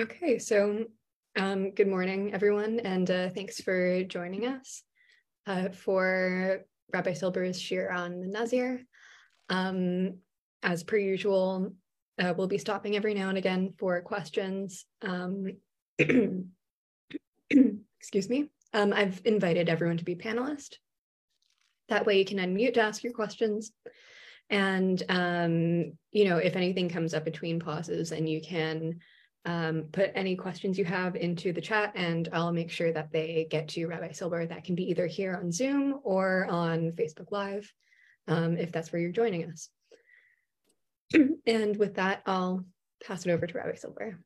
Okay, so um, good morning, everyone, and uh, thanks for joining us uh, for Rabbi Silber's shiur on the Nazir. Um, as per usual, uh, we'll be stopping every now and again for questions. Um, excuse me. Um, I've invited everyone to be panelist. That way you can unmute to ask your questions. And, um, you know, if anything comes up between pauses, and you can um, put any questions you have into the chat and I'll make sure that they get to Rabbi Silber. That can be either here on Zoom or on Facebook Live, um, if that's where you're joining us. and with that, I'll pass it over to Rabbi Silber.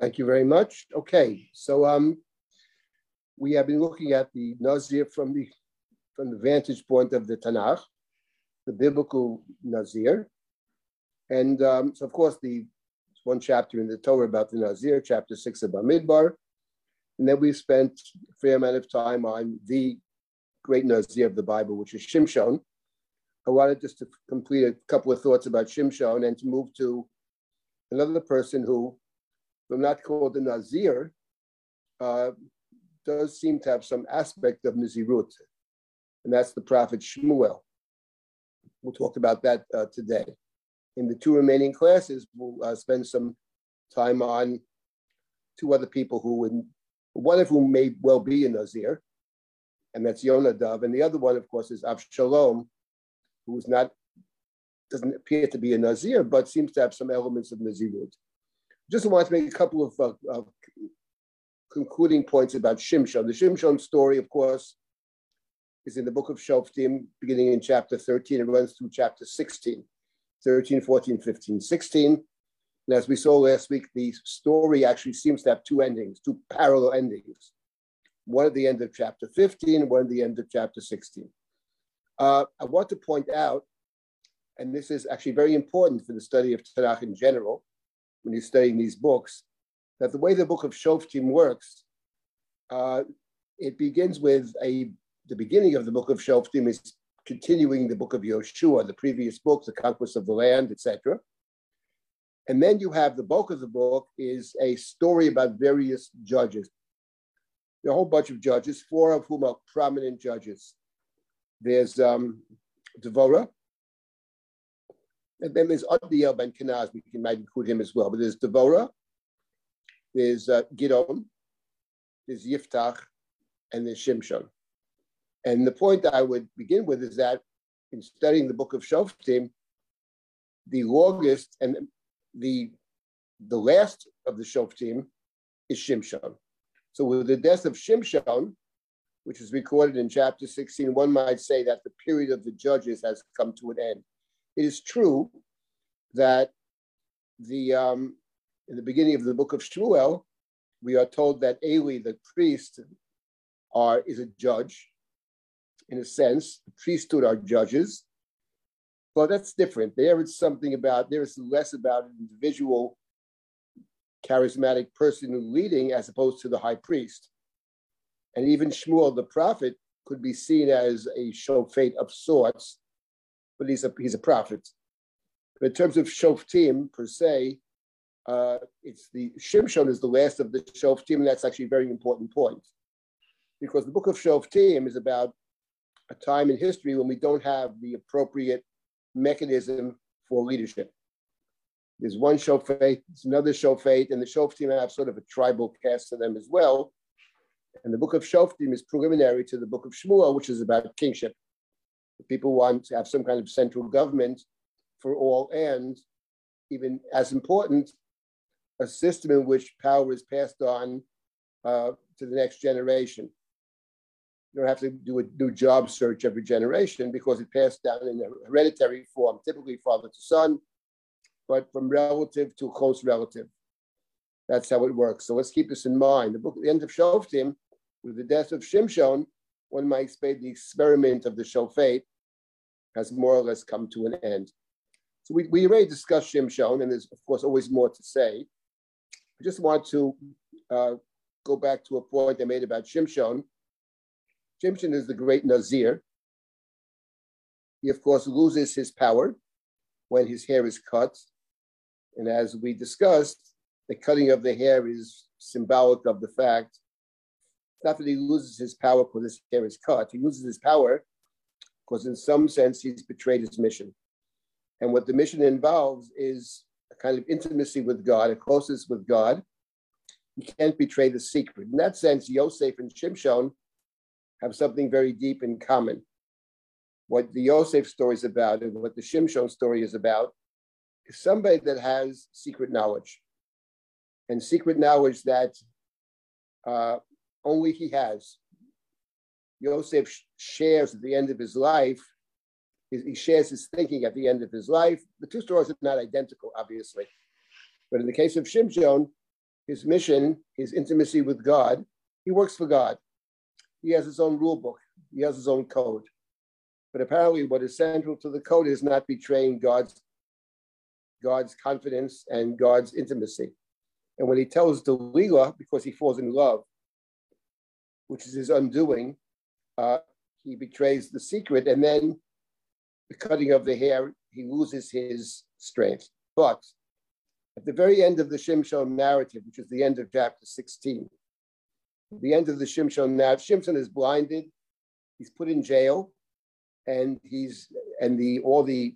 Thank you very much. Okay, so um, we have been looking at the Nazir from the from the vantage point of the Tanakh, the biblical Nazir, and um, so of course the one chapter in the Torah about the Nazir, chapter six of Bamidbar, and then we spent a fair amount of time on the great Nazir of the Bible, which is Shimshon. I wanted just to complete a couple of thoughts about Shimshon and to move to another person who, though not called the Nazir, uh, does seem to have some aspect of Nazirut, and that's the prophet Shmuel. We'll talk about that uh, today. In the two remaining classes, we'll uh, spend some time on two other people who, would, one of whom may well be a Nazir, and that's Yonadav, and the other one, of course, is Avshalom, who is not doesn't appear to be a Nazir, but seems to have some elements of Nazirut. Just want to make a couple of, uh, of concluding points about Shimshon. The Shimshon story, of course, is in the book of Shoftim, beginning in chapter 13. It runs through chapter 16, 13, 14, 15, 16. And as we saw last week, the story actually seems to have two endings, two parallel endings. One at the end of chapter 15, one at the end of chapter 16. Uh, I want to point out, and this is actually very important for the study of Tanakh in general, when you're studying these books, that the way the book of Shoftim works, uh, it begins with a the beginning of the book of Shoftim is continuing the book of Yoshua, the previous books, the conquest of the land, etc. And then you have the bulk of the book is a story about various judges. There are a whole bunch of judges, four of whom are prominent judges. There's um, and then there's Otniel ben Kenaz, we can might include him as well, but there's Devorah, there's uh, Gidon, there's Yiftach, and there's Shimshon. And the point I would begin with is that in studying the book of Shoftim, the longest and the the last of the Shoftim is Shimshon. So with the death of Shimshon, which is recorded in chapter 16, one might say that the period of the judges has come to an end. It is true that the um, in the beginning of the book of Shmuel, we are told that Eli, the priest, are, is a judge. In a sense, the priesthood are judges. But that's different. There is something about, there is less about an individual charismatic person leading as opposed to the high priest. And even Shmuel, the prophet, could be seen as a shofet of sorts, but he's a, he's a prophet. But in terms of shoftim per se, uh, it's the Shimshon is the last of the Shoftim, and that's actually a very important point. Because the book of Shoftim is about a time in history when we don't have the appropriate mechanism for leadership. There's one Shofet, there's another Shofet, and the Shoftim have sort of a tribal cast to them as well. And the book of Shoftim is preliminary to the book of Shmuel, which is about kingship. People want to have some kind of central government for all and even as important, a system in which power is passed on uh, to the next generation. You don't have to do a new job search every generation because it passed down in a hereditary form, typically father to son, but from relative to close relative. That's how it works. So let's keep this in mind. The book, the end of Shoftim, with the death of Shimshon, one might say the experiment of the Shofet has more or less come to an end. So we, we already discussed Shimshon, and there's of course always more to say. I just want to uh, go back to a point I made about Shimshon. Shimshon is the great Nazir. He, of course, loses his power when his hair is cut. And as we discussed, the cutting of the hair is symbolic of the fact not that he loses his power because his hair is cut. He loses his power because, in some sense, he's betrayed his mission. And what the mission involves is a kind of intimacy with God, a closeness with God. He can't betray the secret. In that sense, Yosef and Shimshon have something very deep in common. What the Yosef story is about and what the Shimshon story is about is somebody that has secret knowledge and secret knowledge that uh, only he has. Yosef shares at the end of his life, he shares his thinking at the end of his life. The two stories are not identical, obviously. But in the case of Shimshon, his mission, his intimacy with God, he works for God. He has his own rule book, he has his own code. But apparently, what is central to the code is not betraying God's, God's confidence and God's intimacy. And when he tells Delilah, because he falls in love, which is his undoing, uh, he betrays the secret, and then the cutting of the hair, he loses his strength. But at the very end of the Shimshon narrative, which is the end of chapter 16, the end of the Shimshon narrative, Shimshon is blinded, he's put in jail, and he's and the all the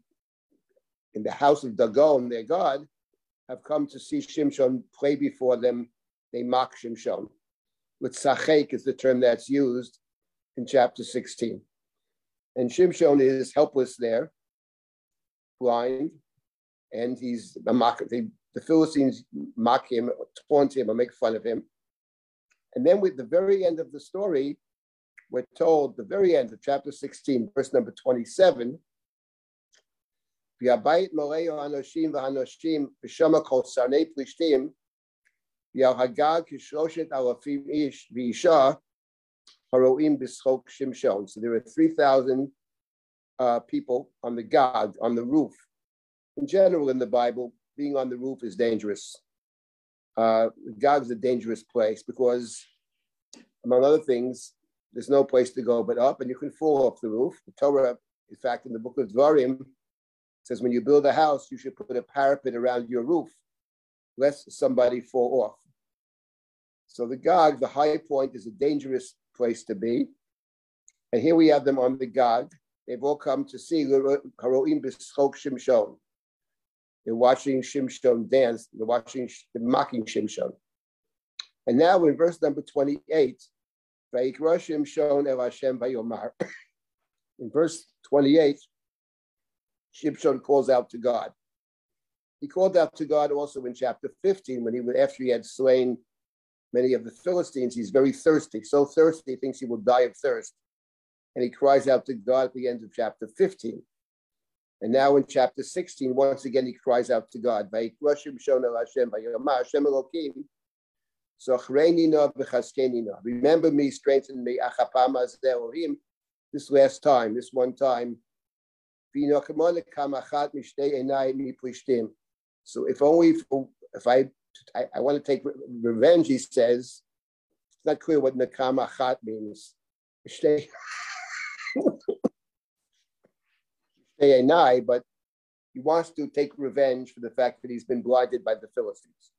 in the house of Dagon, their god, have come to see Shimshon play before them. They mock Shimshon. With sachek is the term that's used in chapter 16. And Shimshon is helpless there, blind, and he's a mock. The, the Philistines mock him, taunt him, or make fun of him. And then with the very end of the story, we're told the very end of chapter 16, verse number 27. Hagag Kishroshet Alafim Ish Visha Haroim. So there are 3,000 uh, people on the Gog, on the roof. In general, in the Bible, being on the roof is dangerous. Uh, Gog is a dangerous place because, among other things, there's no place to go but up, and you can fall off the roof. The Torah, in fact, in the book of Dvarim, says when you build a house, you should put a parapet around your roof, lest somebody fall off. So the Gog, the high point, is a dangerous place to be. And here we have them on the Gog. They've all come to see Haroim B'Schok Shimshon. They're watching Shimshon dance. They're watching, they're mocking Shimshon. And now in verse number 28, Vayikra Shimshon El Hashem Vayomar. In verse 28, Shimshon calls out to God. He called out to God also in chapter 15 when he, would after he had slain many of the Philistines, he's very thirsty, so thirsty he thinks he will die of thirst. And he cries out to God at the end of chapter 15. And now in chapter 16, once again, he cries out to God. Remember me, strengthen me. This last time, this one time. So if only if, if I I, I want to take revenge, he says. It's not clear what nakama means. But he wants to take revenge for the fact that he's been blinded by the Philistines.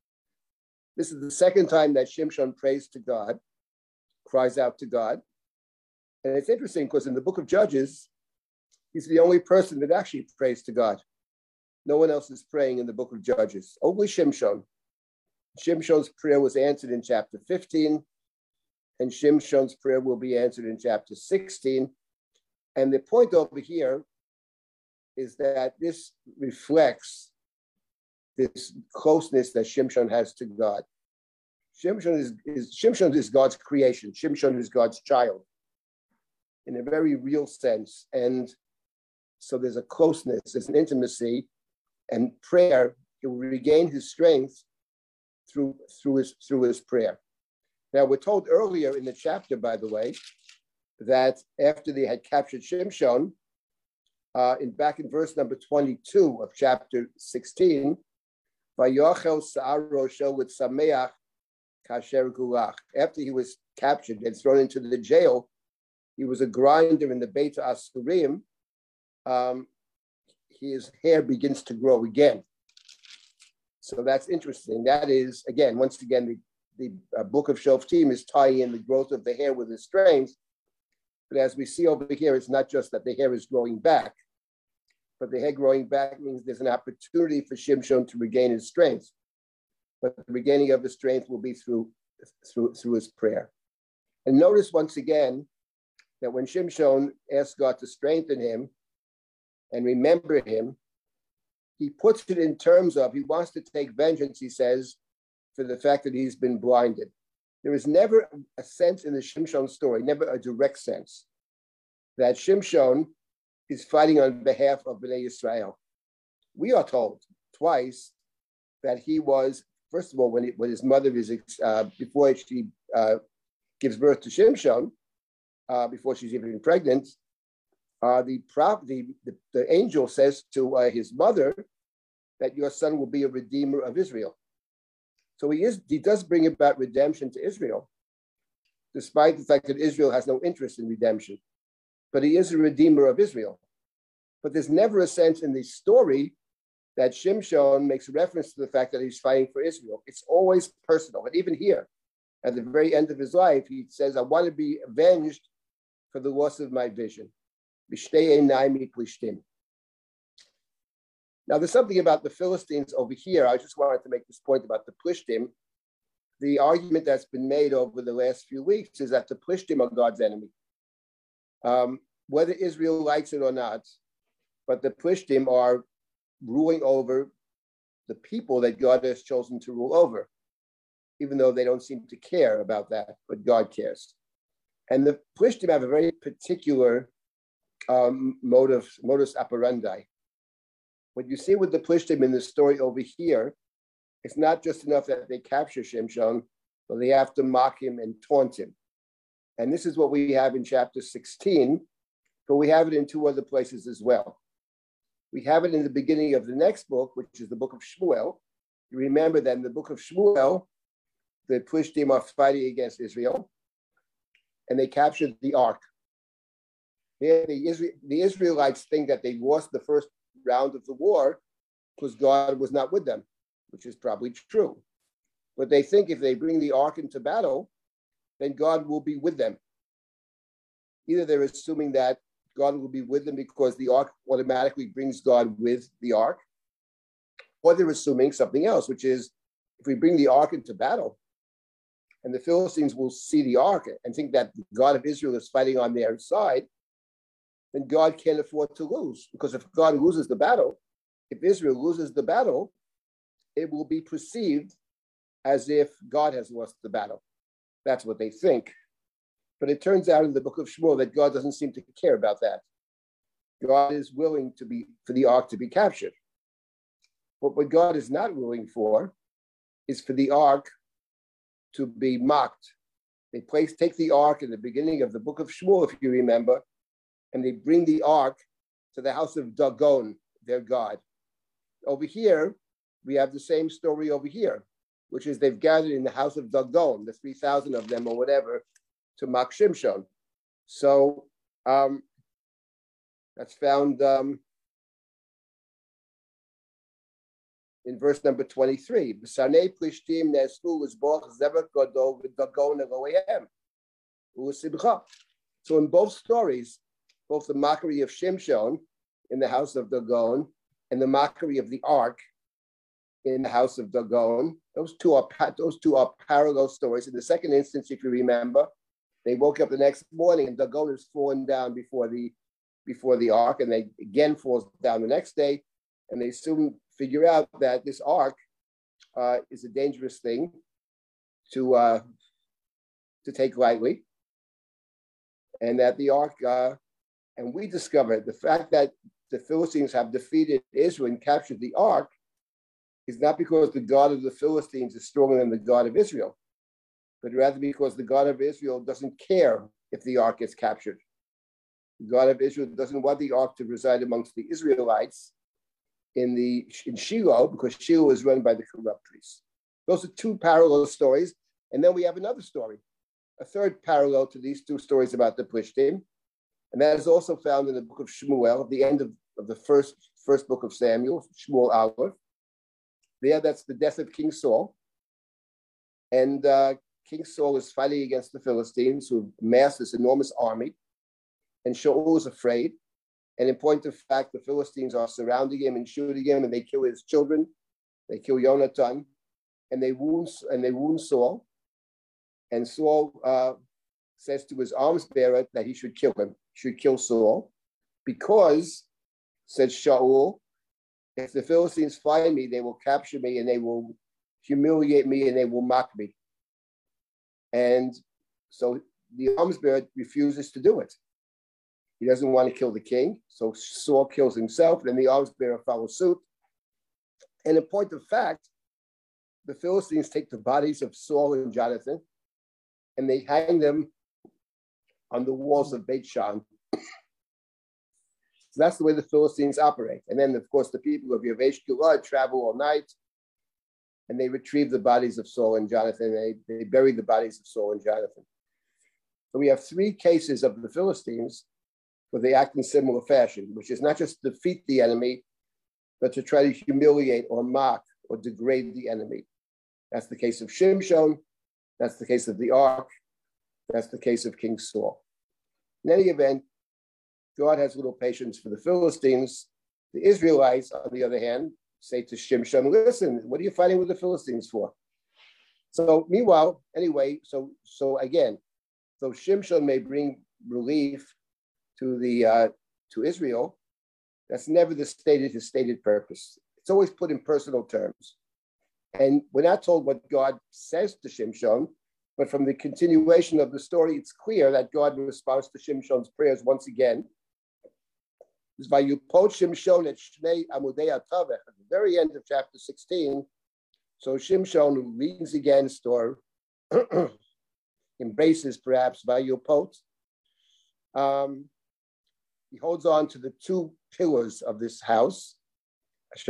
This is the second time that Shimshon prays to God, cries out to God. And it's interesting because in the book of Judges, he's the only person that actually prays to God. No one else is praying in the book of Judges, only Shimshon. Shimshon's prayer was answered in chapter 15, and Shimshon's prayer will be answered in chapter 16. And the point over here is that this reflects this closeness that Shimshon has to God. Shimshon is, is Shimshon is God's creation. Shimshon is God's child in a very real sense. And so there's a closeness, there's an intimacy, and prayer, he will regain his strength through through his through his prayer. Now we're told earlier in the chapter, by the way, that after they had captured Shimshon, uh, in back in verse number 22 of chapter 16, Vayochel Sa'arosho with Sameach Kasher Gulach. After he was captured and thrown into the jail, he was a grinder in the Beit Asurim. Um, his hair begins to grow again. So that's interesting. That is, again, once again, the, the uh, book of Shoftim is tying in the growth of the hair with the strength. But as we see over here, it's not just that the hair is growing back, but the hair growing back means there's an opportunity for Shimshon to regain his strength. But the regaining of his strength will be through, through, through his prayer. And notice once again that when Shimshon asks God to strengthen him and remember him, he puts it in terms of he wants to take vengeance, he says, for the fact that he's been blinded. There is never a sense in the Shimshon story, never a direct sense, that Shimshon is fighting on behalf of Bnei Israel. We are told twice that he was, first of all, when, he, when his mother is, uh, before she uh, gives birth to Shimshon, uh, before she's even pregnant, uh, the, prop, the, the, the, angel says to uh, his mother that your son will be a redeemer of Israel. So he is he does bring about redemption to Israel, despite the fact that Israel has no interest in redemption. But he is a redeemer of Israel. But there's never a sense in the story that Shimshon makes reference to the fact that he's fighting for Israel. It's always personal. And even here, at the very end of his life, he says, I want to be avenged for the loss of my vision. Now, there's something about the Philistines over here. I just wanted to make this point about the Plishtim. The argument that's been made over the last few weeks is that the Plishtim are God's enemy. Um, whether Israel likes it or not, but the Plishtim are ruling over the people that God has chosen to rule over, even though they don't seem to care about that, but God cares. And the Plishtim have a very particular um, modus operandi. What you see with the Plishtim in the story over here, it's not just enough that they capture Shimshon, but they have to mock him and taunt him. And this is what we have in chapter 16, but we have it in two other places as well. We have it in the beginning of the next book, which is the book of Shmuel. You remember that in the book of Shmuel, the Plishtim are fighting against Israel, and they captured the ark. The, the Israelites think that they lost the first round of the war because God was not with them, which is probably true. But they think if they bring the ark into battle, then God will be with them. Either they're assuming that God will be with them because the ark automatically brings God with the ark, or they're assuming something else, which is if we bring the ark into battle, and the Philistines will see the ark and think that the God of Israel is fighting on their side, then God can't afford to lose. Because if God loses the battle, if Israel loses the battle, it will be perceived as if God has lost the battle. That's what they think. But it turns out in the book of Shmuel that God doesn't seem to care about that. God is willing to be for the ark to be captured. But what God is not willing for is for the ark to be mocked. They place take the ark in the beginning of the book of Shmuel, if you remember, and they bring the ark to the house of Dagon, their god. Over here, we have the same story over here, which is they've gathered in the house of Dagon, the 3,000 of them or whatever, to mock Shimshon. So um, that's found um, in verse number 23. So in both stories, both the mockery of Shimshon in the house of Dagon and the mockery of the ark in the house of Dagon. Those two are those two are parallel stories. In the second instance, if you remember, they woke up the next morning and Dagon is fallen down before the before the ark, and they again falls down the next day, and they soon figure out that this ark uh, is a dangerous thing to uh, to take lightly, and that the ark uh, and we discovered the fact that the Philistines have defeated Israel and captured the ark is not because the God of the Philistines is stronger than the God of Israel, but rather because the God of Israel doesn't care if the ark gets captured. The God of Israel doesn't want the ark to reside amongst the Israelites in the in Shiloh because Shiloh is run by the corrupt priests. Those are two parallel stories, and then we have another story, a third parallel to these two stories about the Plishtim, and that is also found in the book of Shmuel, the end of, of the first, first book of Samuel, Shmuel Aleph. there, that's the death of King Saul. And uh, King Saul is fighting against the Philistines who amassed this enormous army. And Shaul is afraid. And in point of fact, the Philistines are surrounding him and shooting him, and they kill his children. They kill Jonathan, and they wound and they wound Saul. And Saul uh, says to his arms bearer that he should kill him, should kill Saul, because, said Shaul, if the Philistines find me, they will capture me and they will humiliate me and they will mock me. And so the arms bearer refuses to do it. He doesn't want to kill the king. So Saul kills himself, then the arms bearer follows suit. And in point of fact, the Philistines take the bodies of Saul and Jonathan and they hang them on the walls of Beit Shan. so that's the way the Philistines operate. And then, of course, the people of Yavesh Gilad travel all night and they retrieve the bodies of Saul and Jonathan. They, they bury the bodies of Saul and Jonathan. So we have three cases of the Philistines where they act in similar fashion, which is not just defeat the enemy, but to try to humiliate or mock or degrade the enemy. That's the case of Shimshon. That's the case of the ark. That's the case of King Saul. In any event, God has little patience for the Philistines. The Israelites, on the other hand, say to Shimshon, listen, what are you fighting with the Philistines for? So meanwhile, anyway, so so again, so Shimshon may bring relief to the uh, to Israel. That's never the stated his stated purpose. It's always put in personal terms. And we're not told what God says to Shimshon, but from the continuation of the story, it's clear that God responds to Shimshon's prayers once again. It's by Yupot Shimshon at Shnei Amudei at the very end of chapter 16. So Shimshon leans against or embraces perhaps by Yupot. Um, he holds on to the two pillars of this house. He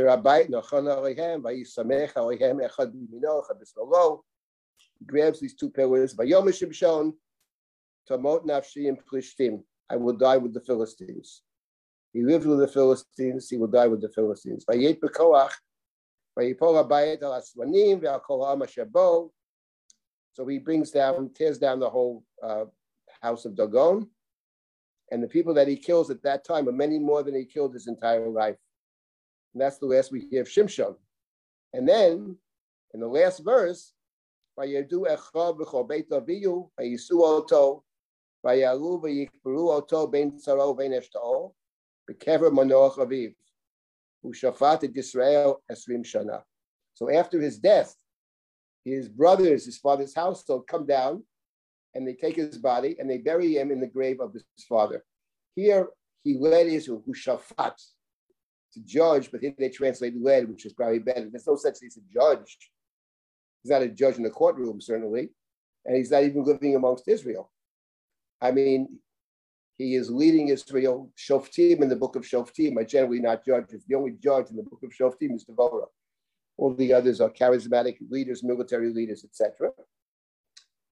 grabs these two pillars. I will die with the Philistines. He lived with the Philistines. He will die with the Philistines. So he brings down, tears down the whole uh, house of Dagon. And the people that he kills at that time are many more than he killed his entire life. And that's the last we hear of Shimshon. And then in the last verse, וידעו אחיו וכל בית אביהו, ויישאו אותו, ויעלו ויקברו אותו בין צרו ובין אשתו, בקבר מנוח אביו. הוא שפט את ישראל עשרים שנה. So after his death, his brothers, his father's household come down and they take his body and they bury him in the grave of his father. Here he led Israel, who shafat, to judge, but here they translate led, which is probably better. There's no such thing as a judge. He's not a judge in the courtroom, certainly, and he's not even living amongst Israel. I mean, he is leading Israel. Shoftim in the book of Shoftim are generally not judges. The only judge in the book of Shoftim is Devorah. All the others are charismatic leaders, military leaders, etc.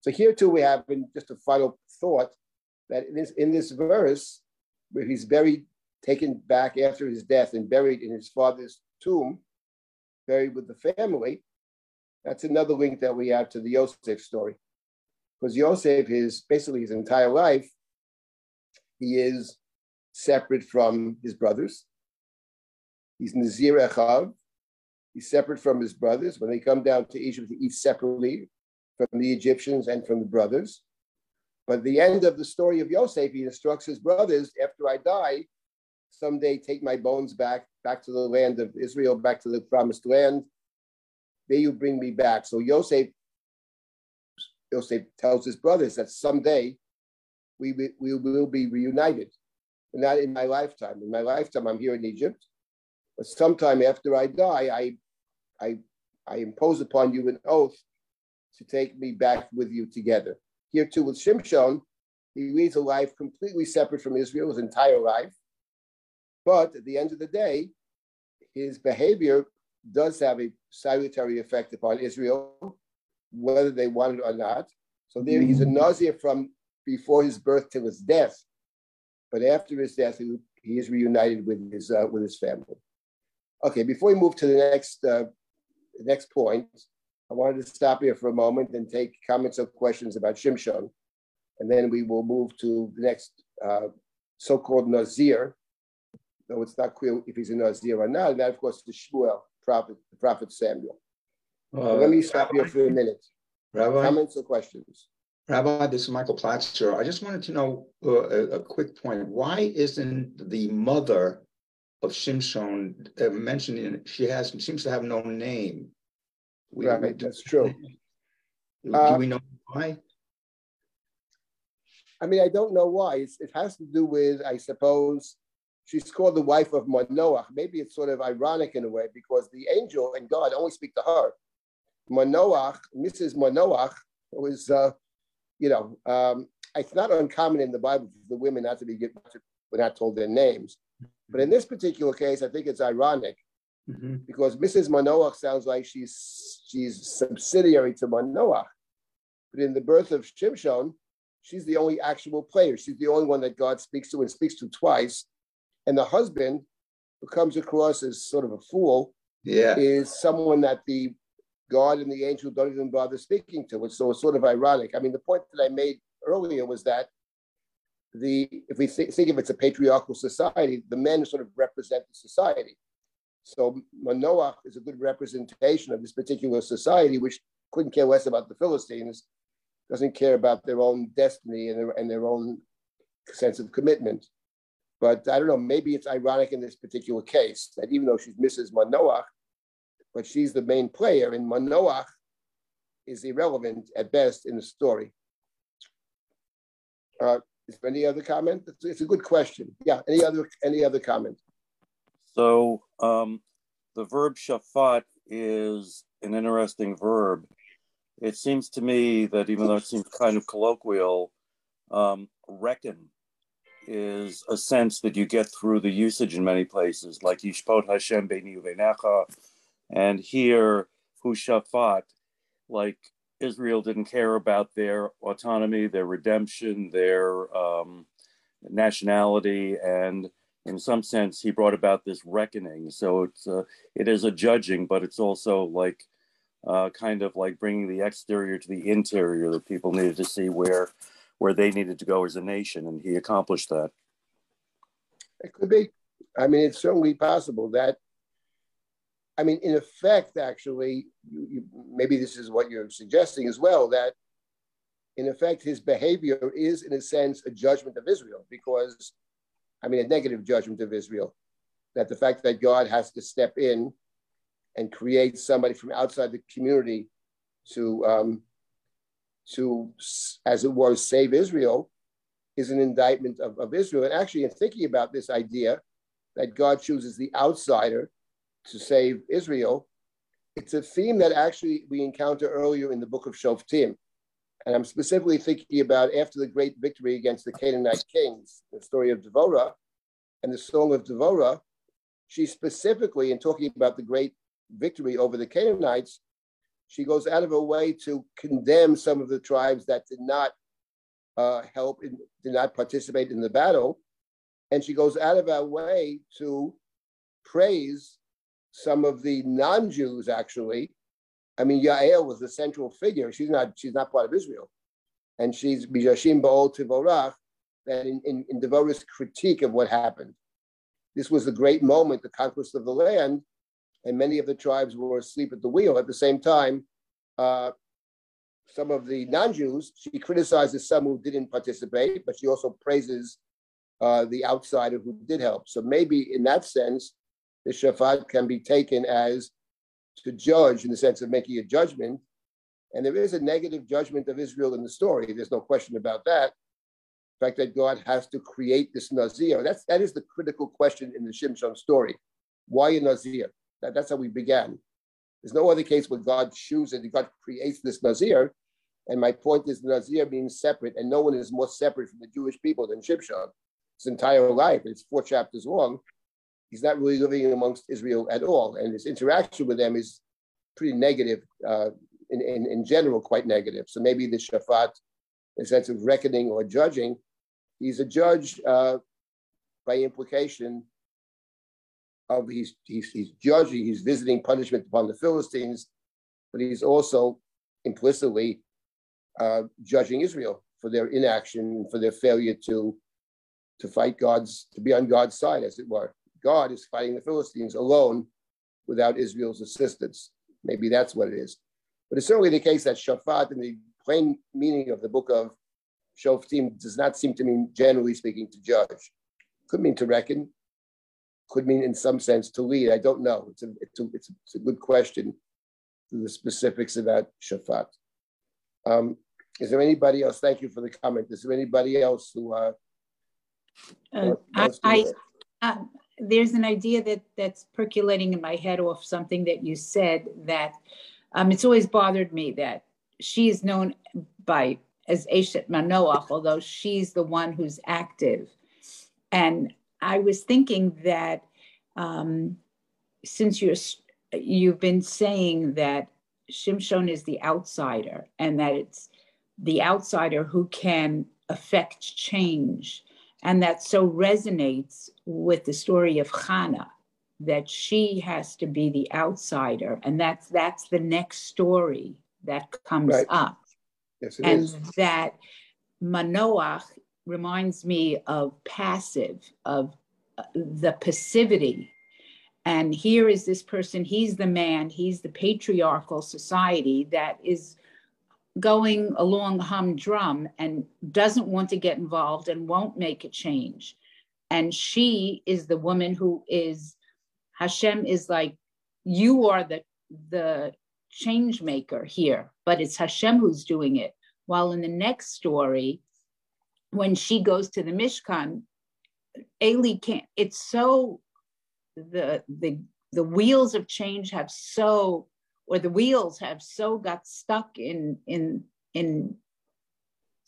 So here too we have in just a final thought that in this, in this verse, where he's buried, taken back after his death and buried in his father's tomb, buried with the family, that's another link that we have to the Yosef story. Because Yosef is basically his entire life, he is separate from his brothers. He's Nazir Echav. He's separate from his brothers. When they come down to Egypt, he eats separately from the Egyptians and from the brothers. But the end of the story of Yosef, he instructs his brothers, after I die, someday take my bones back, back to the land of Israel, back to the promised land. There you bring me back. So Yosef, Yosef tells his brothers that someday we, we will be reunited. Not in my lifetime. In my lifetime, I'm here in Egypt. But sometime after I die, I, I, I impose upon you an oath to take me back with you together. Here too with Shimshon, he leads a life completely separate from Israel, his entire life. But at the end of the day, his behavior does have a salutary effect upon Israel, whether they want it or not. So there he's a mm-hmm. Nazir from before his birth till his death. But after his death, he, is reunited with his, uh, with his family. Okay, before we move to the next uh, next point, I wanted to stop here for a moment and take comments or questions about Shimshon, and then we will move to the next uh, so-called Nazir, though it's not clear if he's a Nazir or not. And that, of course, is the Shmuel, prophet, the prophet Samuel. Uh, let me stop here for a minute. Rabbi, comments or questions? Rabbi, this is Michael Platzer. I just wanted to know uh, a, a, quick point. Why isn't the mother of Shimshon uh, mentioned in? She has seems to have no name. We, right, we, that's true. Do, uh, we know why? I mean, I don't know why. It's, it has to do with, I suppose, she's called the wife of Manoach. Maybe it's sort of ironic in a way because the angel and God only speak to her. Manoach, Mrs. Manoach, was, uh, you know, um, it's not uncommon in the Bible for the women not to be given, we're not told their names. But in this particular case, I think it's ironic mm-hmm. because Mrs. Manoach sounds like she's she's subsidiary to Manoach. But in the birth of Shimshon, she's the only actual player. She's the only one that God speaks to and speaks to twice. And the husband, who comes across as sort of a fool, yeah. is someone that the God and the angel don't even bother speaking to. And so it's sort of ironic. I mean, the point that I made earlier was that the if we think, think of it's a patriarchal society, the men sort of represent the society. So Manoach is a good representation of this particular society, which couldn't care less about the Philistines, doesn't care about their own destiny and their, and their own sense of commitment. But I don't know, maybe it's ironic in this particular case that even though she's Mrs. Manoach, but she's the main player, and Manoach is irrelevant at best in the story. Uh, is there any other comment? It's, it's, a good question. Yeah, any other any other comment? So um, the verb shafat is an interesting verb. It seems to me that even though it seems kind of colloquial, um, reckon is a sense that you get through the usage in many places, like Yishpot Hashem Beini Uvenecha, and here Hushafat, like Israel didn't care about their autonomy, their redemption, their um, nationality, and in some sense, he brought about this reckoning. So it's uh, it is a judging, but it's also like uh, kind of like bringing the exterior to the interior that people needed to see where where they needed to go as a nation, and he accomplished that. It could be. I mean, it's certainly possible that I mean, in effect, actually, you, you, maybe this is what you're suggesting as well that in effect, his behavior is, in a sense, a judgment of Israel, because, I mean, a negative judgment of Israel. That the fact that God has to step in and create somebody from outside the community to, um, to as it were, save Israel is an indictment of, of Israel. And actually, in thinking about this idea that God chooses the outsider to save Israel, it's a theme that actually we encounter earlier in the book of Shoftim. And I'm specifically thinking about after the great victory against the Canaanite kings, the story of Devorah and the Song of Devorah. She specifically, in talking about the great victory over the Canaanites, she goes out of her way to condemn some of the tribes that did not uh, help, in, did not participate in the battle. And she goes out of her way to praise some of the non-Jews actually. I mean, Yael was the central figure. She's not she's not part of Israel, and she's Bijashim Baal Tivorach. That in, in, in Devorah's critique of what happened, this was a great moment, the conquest of the land, and many of the tribes were asleep at the wheel. At the same time, uh, some of the non-Jews, she criticizes some who didn't participate, but she also praises uh, the outsider who did help. So maybe in that sense, the shafat can be taken as to judge in the sense of making a judgment. And there is a negative judgment of Israel in the story. There's no question about that. The fact that God has to create this Nazir. That's that is the critical question in the Shimshon story. Why a Nazir? That, that's how we began. There's no other case where God chooses, God creates this Nazir. And my point is, Nazir being separate, and no one is more separate from the Jewish people than Shimshon. His entire life, it's four chapters long, he's not really living amongst Israel at all, and his interaction with them is pretty negative, uh, in, in, in general, quite negative. So maybe the shafat, a sense of reckoning or judging, he's a judge uh, by implication of he's, he's, he's judging, he's visiting punishment upon the Philistines, but he's also implicitly uh, judging Israel for their inaction, for their failure to, to fight God's, to be on God's side, as it were. God is fighting the Philistines alone without Israel's assistance. Maybe that's what it is. But it's certainly the case that Shaphat, in the plain meaning of the book of Shoftim, does not seem to mean, generally speaking, to judge. Could mean to reckon, could mean in some sense to lead. I don't know. It's a, it's a, it's a, it's a good question, the specifics about Shafat. Um, is there anybody else? Thank you for the comment. Is there anybody else who uh, uh I, I uh, there's an idea that that's percolating in my head off something that you said that um, it's always bothered me that she is known by as Eshet Manoach, although she's the one who's active. And I was thinking that um, since you're you've been saying that Shimshon is the outsider and that it's the outsider who can affect change and that so resonates with the story of Hannah that she has to be the outsider and that's that's the next story that comes right. up yes, and is. that manoach reminds me of passive of uh, the passivity and here is this person he's the man he's the patriarchal society that is going along humdrum and doesn't want to get involved and won't make a change. And she is the woman who is, Hashem is like, you are the, the change maker here, but it's Hashem who's doing it. While in the next story, when she goes to the Mishkan, Eli can't, it's so, the, the, the wheels of change have so or the wheels have so got stuck in in in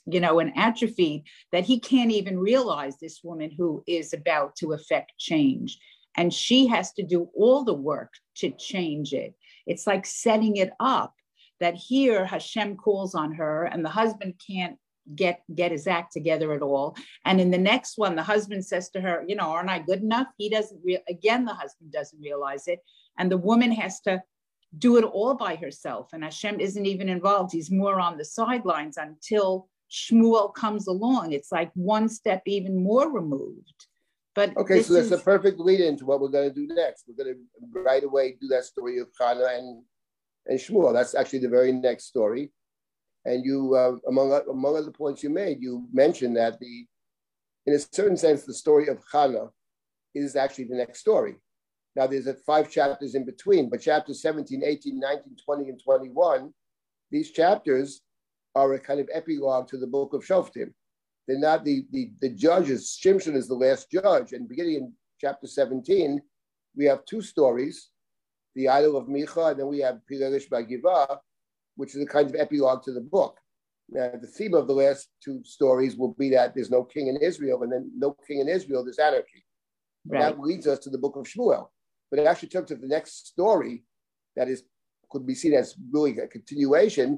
you know an atrophy that he can't even realize this woman who is about to affect change. And she has to do all the work to change it. It's like setting it up that here hashem calls on her and the husband can't get get his act together at all and in the next one the husband says to her you know aren't i good enough he doesn't re- again the husband doesn't realize it and the woman has to do it all by herself. And Hashem isn't even involved. He's more on the sidelines until Shmuel comes along. It's like one step even more removed. But okay, so that's is... a perfect lead into what we're going to do next. We're going to right away do that story of Hannah and and Shmuel. That's actually the very next story. And you, uh, among among other points you made, you mentioned that the, in a certain sense, the story of Hannah is actually the next story. Now there's five chapters in between, but chapters 17, 18, 19, 20, and 21, these chapters are a kind of epilogue to the book of Shoftim. They're not the, the, the judges. Shimshon is the last judge. And beginning in chapter 17, we have two stories, the idol of Micha, and then we have Pilegesh Bagiva, which is a kind of epilogue to the book. Now, the theme of the last two stories will be that there's no king in Israel, and then no king in Israel, there's anarchy. Right. That leads us to the book of Shmuel but it actually turns to the next story that is could be seen as really a continuation.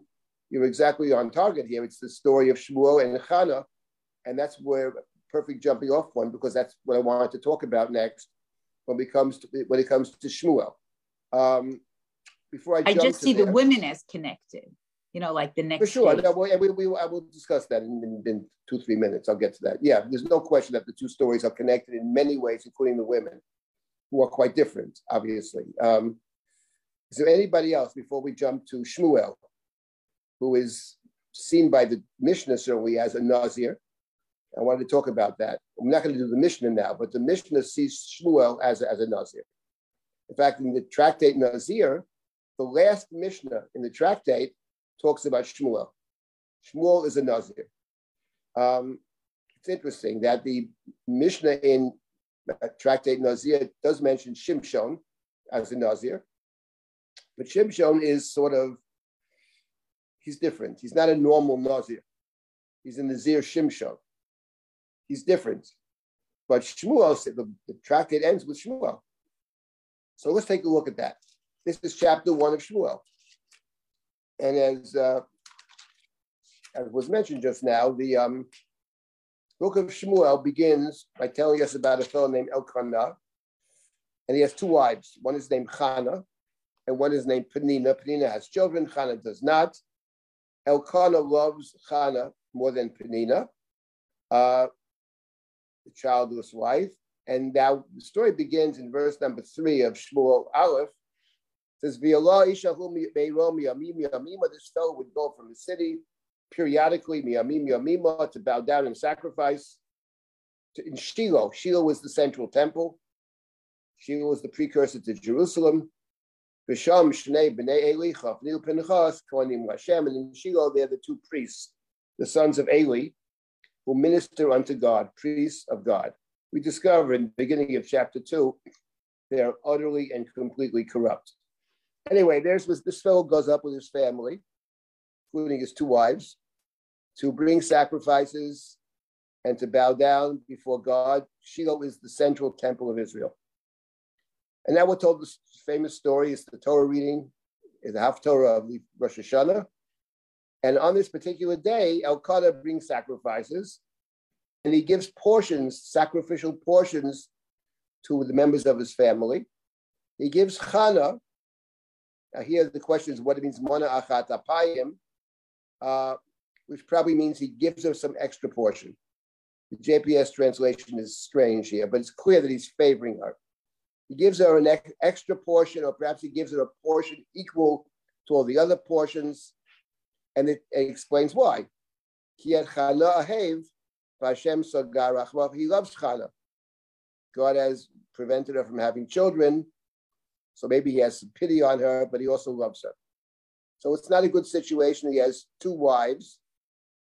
You're exactly on target here. It's the story of Shmuel and Chana, and that's where perfect jumping off point because that's what I wanted to talk about next when it comes to when it comes to Shmuel. Um, before I, I just see the women as connected. You know, like the next. For sure, no, we, we, we, I will discuss that in, in, in two three minutes. I'll get to that. Yeah, there's no question that the two stories are connected in many ways, including the women who are quite different, obviously. Um, is there anybody else before we jump to Shmuel, who is seen by the Mishnah certainly as a Nazir? I wanted to talk about that. I'm not going to do the Mishnah now, but the Mishnah sees Shmuel as a, as a Nazir. In fact, in the tractate Nazir, the last Mishnah in the tractate talks about Shmuel. Shmuel is a Nazir. Um, it's interesting that the Mishnah in tractate Nazir does mention Shimshon as a Nazir, but Shimshon is sort of, he's different. He's not a normal Nazir. He's a Nazir Shimshon. He's different. But Shmuel, the, the tractate ends with Shmuel. So let's take a look at that. This is chapter one of Shmuel. And as, uh, as was mentioned just now, the um, book of Shmuel begins by telling us about a fellow named Elkanah. And he has two wives. One is named Chana, and one is named Penina. Penina has children, Chana does not. Elkanah loves Chana more than Penina, uh, the childless wife. And now the story begins in verse number three of Shmuel Aleph. Says, This fellow would go from the city periodically, to bow down and sacrifice to, in Shiloh. Shiloh was the central temple. Shiloh was the precursor to Jerusalem. Bisham Shnei B'nei Elicha, Nil Pinchas, Kohanim Hashem, and in Shiloh they're the two priests, the sons of Eli, who minister unto God, priests of God. We discover in the beginning of chapter two, they are utterly and completely corrupt. Anyway, there's this fellow goes up with his family, including his two wives, to bring sacrifices and to bow down before God. Shiloh is the central temple of Israel. And now we're told this famous story. It's the Torah reading, is the Haftorah of Rosh Hashanah. And on this particular day, Elkanah brings sacrifices and he gives portions, sacrificial portions to the members of his family. He gives Chana. Now here the question is what it means, Mona Achat Apayim, uh, which probably means he gives her some extra portion. The JPS translation is strange here, but it's clear that he's favoring her. He gives her an ex- extra portion, or perhaps he gives her a portion equal to all the other portions, and it, it explains why. He loves Chana. God has prevented her from having children, so maybe he has some pity on her, but he also loves her. So it's not a good situation. He has two wives,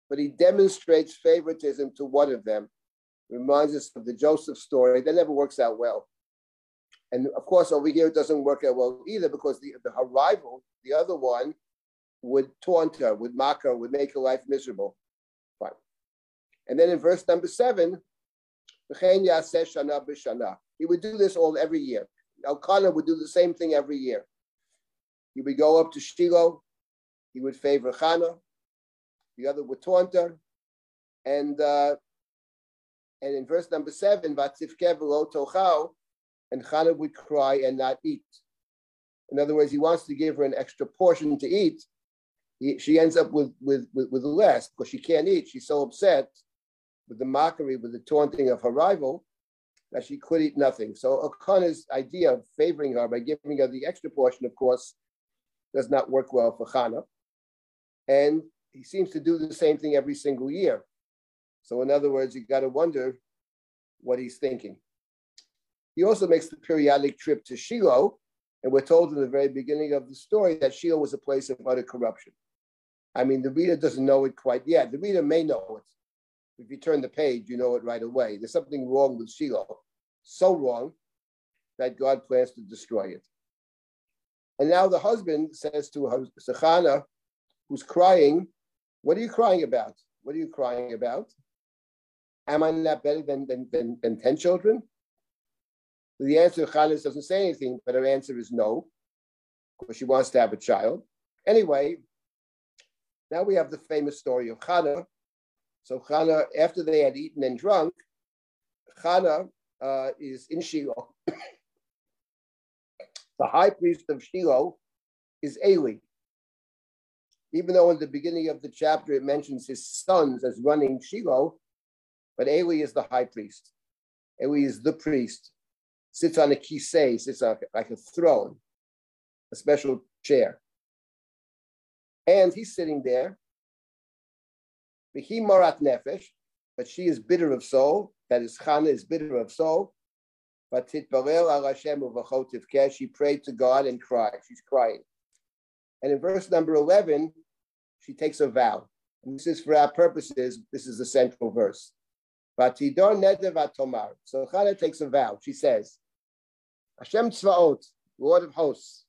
but he demonstrates favoritism to one of them. Reminds us of the Joseph story. That never works out well. And of course, over here, it doesn't work out well either because the, the her rival, the other one, would taunt her, would mock her, would make her life miserable. Fine. And then in verse number seven, he would do this all every year. Elkanah would do the same thing every year. He would go up to Shiloh, he would favor Chana, the other would taunt her, and uh, and in verse number seven, tochau, and Chana would cry and not eat. In other words, he wants to give her an extra portion to eat. He, she ends up with, with, with, with less because she can't eat. She's so upset with the mockery, with the taunting of her rival, that she could eat nothing. So Elkanah's idea of favoring her by giving her the extra portion, of course, does not work well for Chana. And he seems to do the same thing every single year. So in other words, you got to wonder what he's thinking. He also makes the periodic trip to Shiloh, and we're told in the very beginning of the story that Shiloh was a place of utter corruption. I mean, the reader doesn't know it quite yet. The reader may know it. If you turn the page, you know it right away. There's something wrong with Shiloh, so wrong that God plans to destroy it. And now the husband says to Sechana, who's crying, What are you crying about? What are you crying about? Am I not better than, than, than, than 10 children? The answer, Chanis doesn't say anything, but her answer is no, because she wants to have a child. Anyway, now we have the famous story of Chana. So Chana, after they had eaten and drunk, Chana uh, is in Shiloh. the high priest of Shiloh is Eli. Even though in the beginning of the chapter it mentions his sons as running Shiloh, but Eli is the high priest. Eli is the priest sits on a kisei, sits on like a throne, a special chair. And he's sitting there. Marat nefesh, but she is bitter of soul. That is, Chana is bitter of soul. But titbarel al Hashem She prayed to God and cried. She's crying. And in verse number 11, she takes a vow. And this is for our purposes, this is the central verse. So Chana takes a vow. She says, Hashem Tzvaot, Lord of hosts.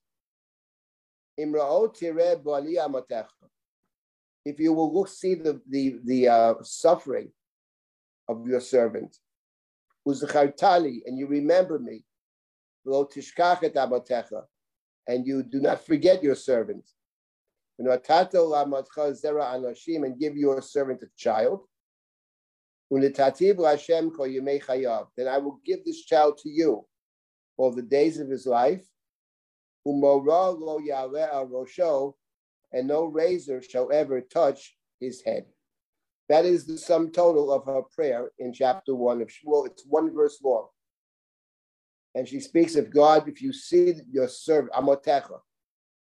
If you will look, see the, the, the uh, suffering of your servant, and you remember me, and you do not forget your servant, and give your servant a child, then I will give this child to you all the days of his life. And no razor shall ever touch his head. That is the sum total of her prayer in chapter one of Shmuel. It's one verse long. And she speaks of God, if you see your servant, Amotecha.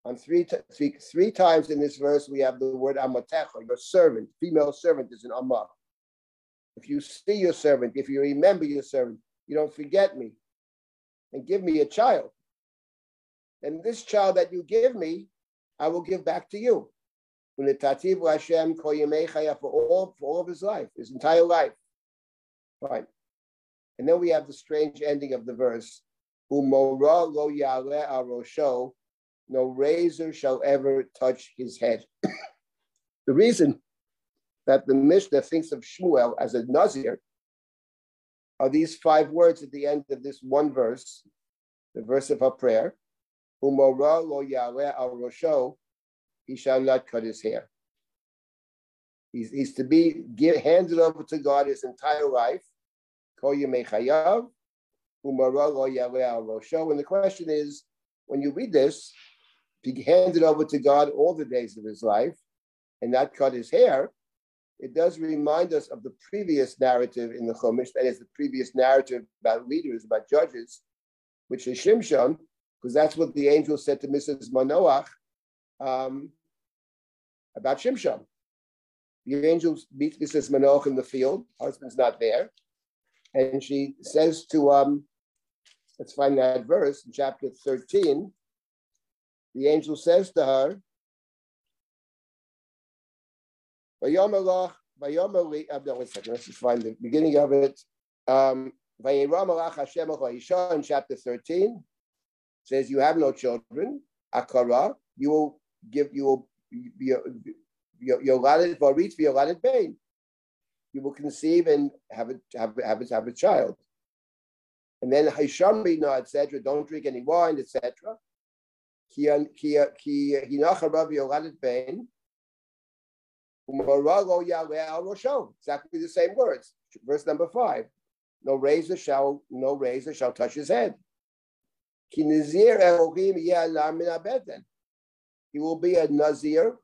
On three, three, three times in this verse, we have the word Amotecha, your servant, female servant is an Amah. If you see your servant, if you remember your servant, you don't forget me and give me a child. And this child that you give me, I will give back to you. Hashem for all, for all of his life, his entire life. Fine. And then we have the strange ending of the verse. Lo yale arosho, no razor shall ever touch his head. the reason that the Mishnah thinks of Shmuel as a Nazir are these five words at the end of this one verse, the verse of our prayer. Umora lo yale arosho, he shall not cut his hair. He's, he's to be give, handed over to God his entire life. And the question is, when you read this, he handed over to God all the days of his life and not cut his hair, it does remind us of the previous narrative in the Chumash, that is the previous narrative about leaders, about judges, which is Shimshon, because that's what the angel said to Mrs. Manoach um, about Shimshon. The angel meets Mrs. Manoach in the field, husband's not there, and she says to, um, let's find that verse in chapter 13. The angel says to her, Vayomalach, Vayomali, uh, no, one second, let's just find the beginning of it. Um, in chapter 13 says, You have no children, Akara, you will give, you will Yoladit Varit Yoladit Bain. You will conceive and have a have, have, have a child. And then Hisham Bina, etc. Don't drink any wine, etc. Exactly the same words. Verse number five. No razor shall no razor shall touch his head. He will be a nazir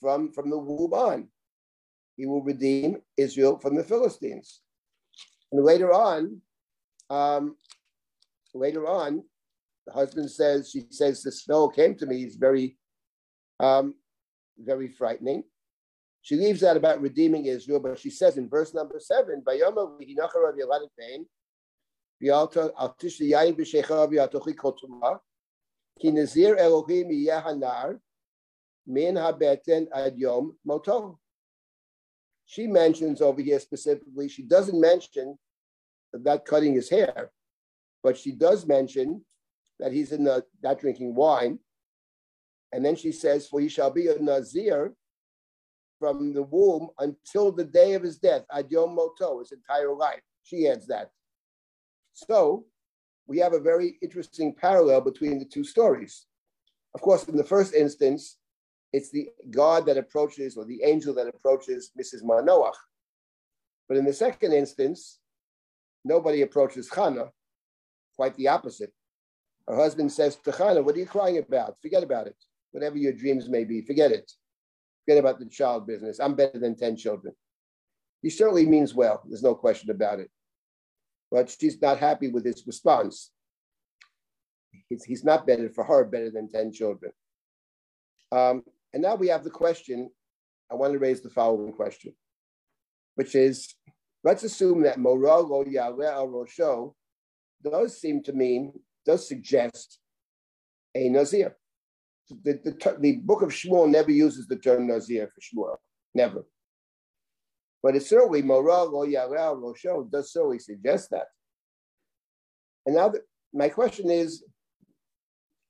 from, from the womb on. He will redeem Israel from the Philistines. And later on, um, later on, the husband says, she says, the snow came to me. He's very, um, very frightening. She leaves out about redeeming Israel, but she says in verse number seven, She mentions over here specifically, she doesn't mention that cutting his hair, but she does mention that he's in the not drinking wine. And then she says, For he shall be a Nazir from the womb until the day of his death, ad yom moto, his entire life. She adds that. So we have a very interesting parallel between the two stories. Of course, in the first instance, it's the God that approaches or the angel that approaches Mrs. Manoach. But in the second instance, nobody approaches Chana, quite the opposite. Her husband says to Chana, What are you crying about? Forget about it. Whatever your dreams may be, forget it. Forget about the child business. I'm better than 10 children. He certainly means well, there's no question about it. But she's not happy with his response. He's, he's not better for her, better than 10 children. Um, and now we have the question. I want to raise the following question, which is let's assume that moral or Yahweh al Rosho does seem to mean, does suggest a Nazir. The, the, the book of Shmuel never uses the term Nazir for Shmuel, never. But it certainly, moral oh, or Yahweh al Rosho does certainly suggest that. And now the, my question is,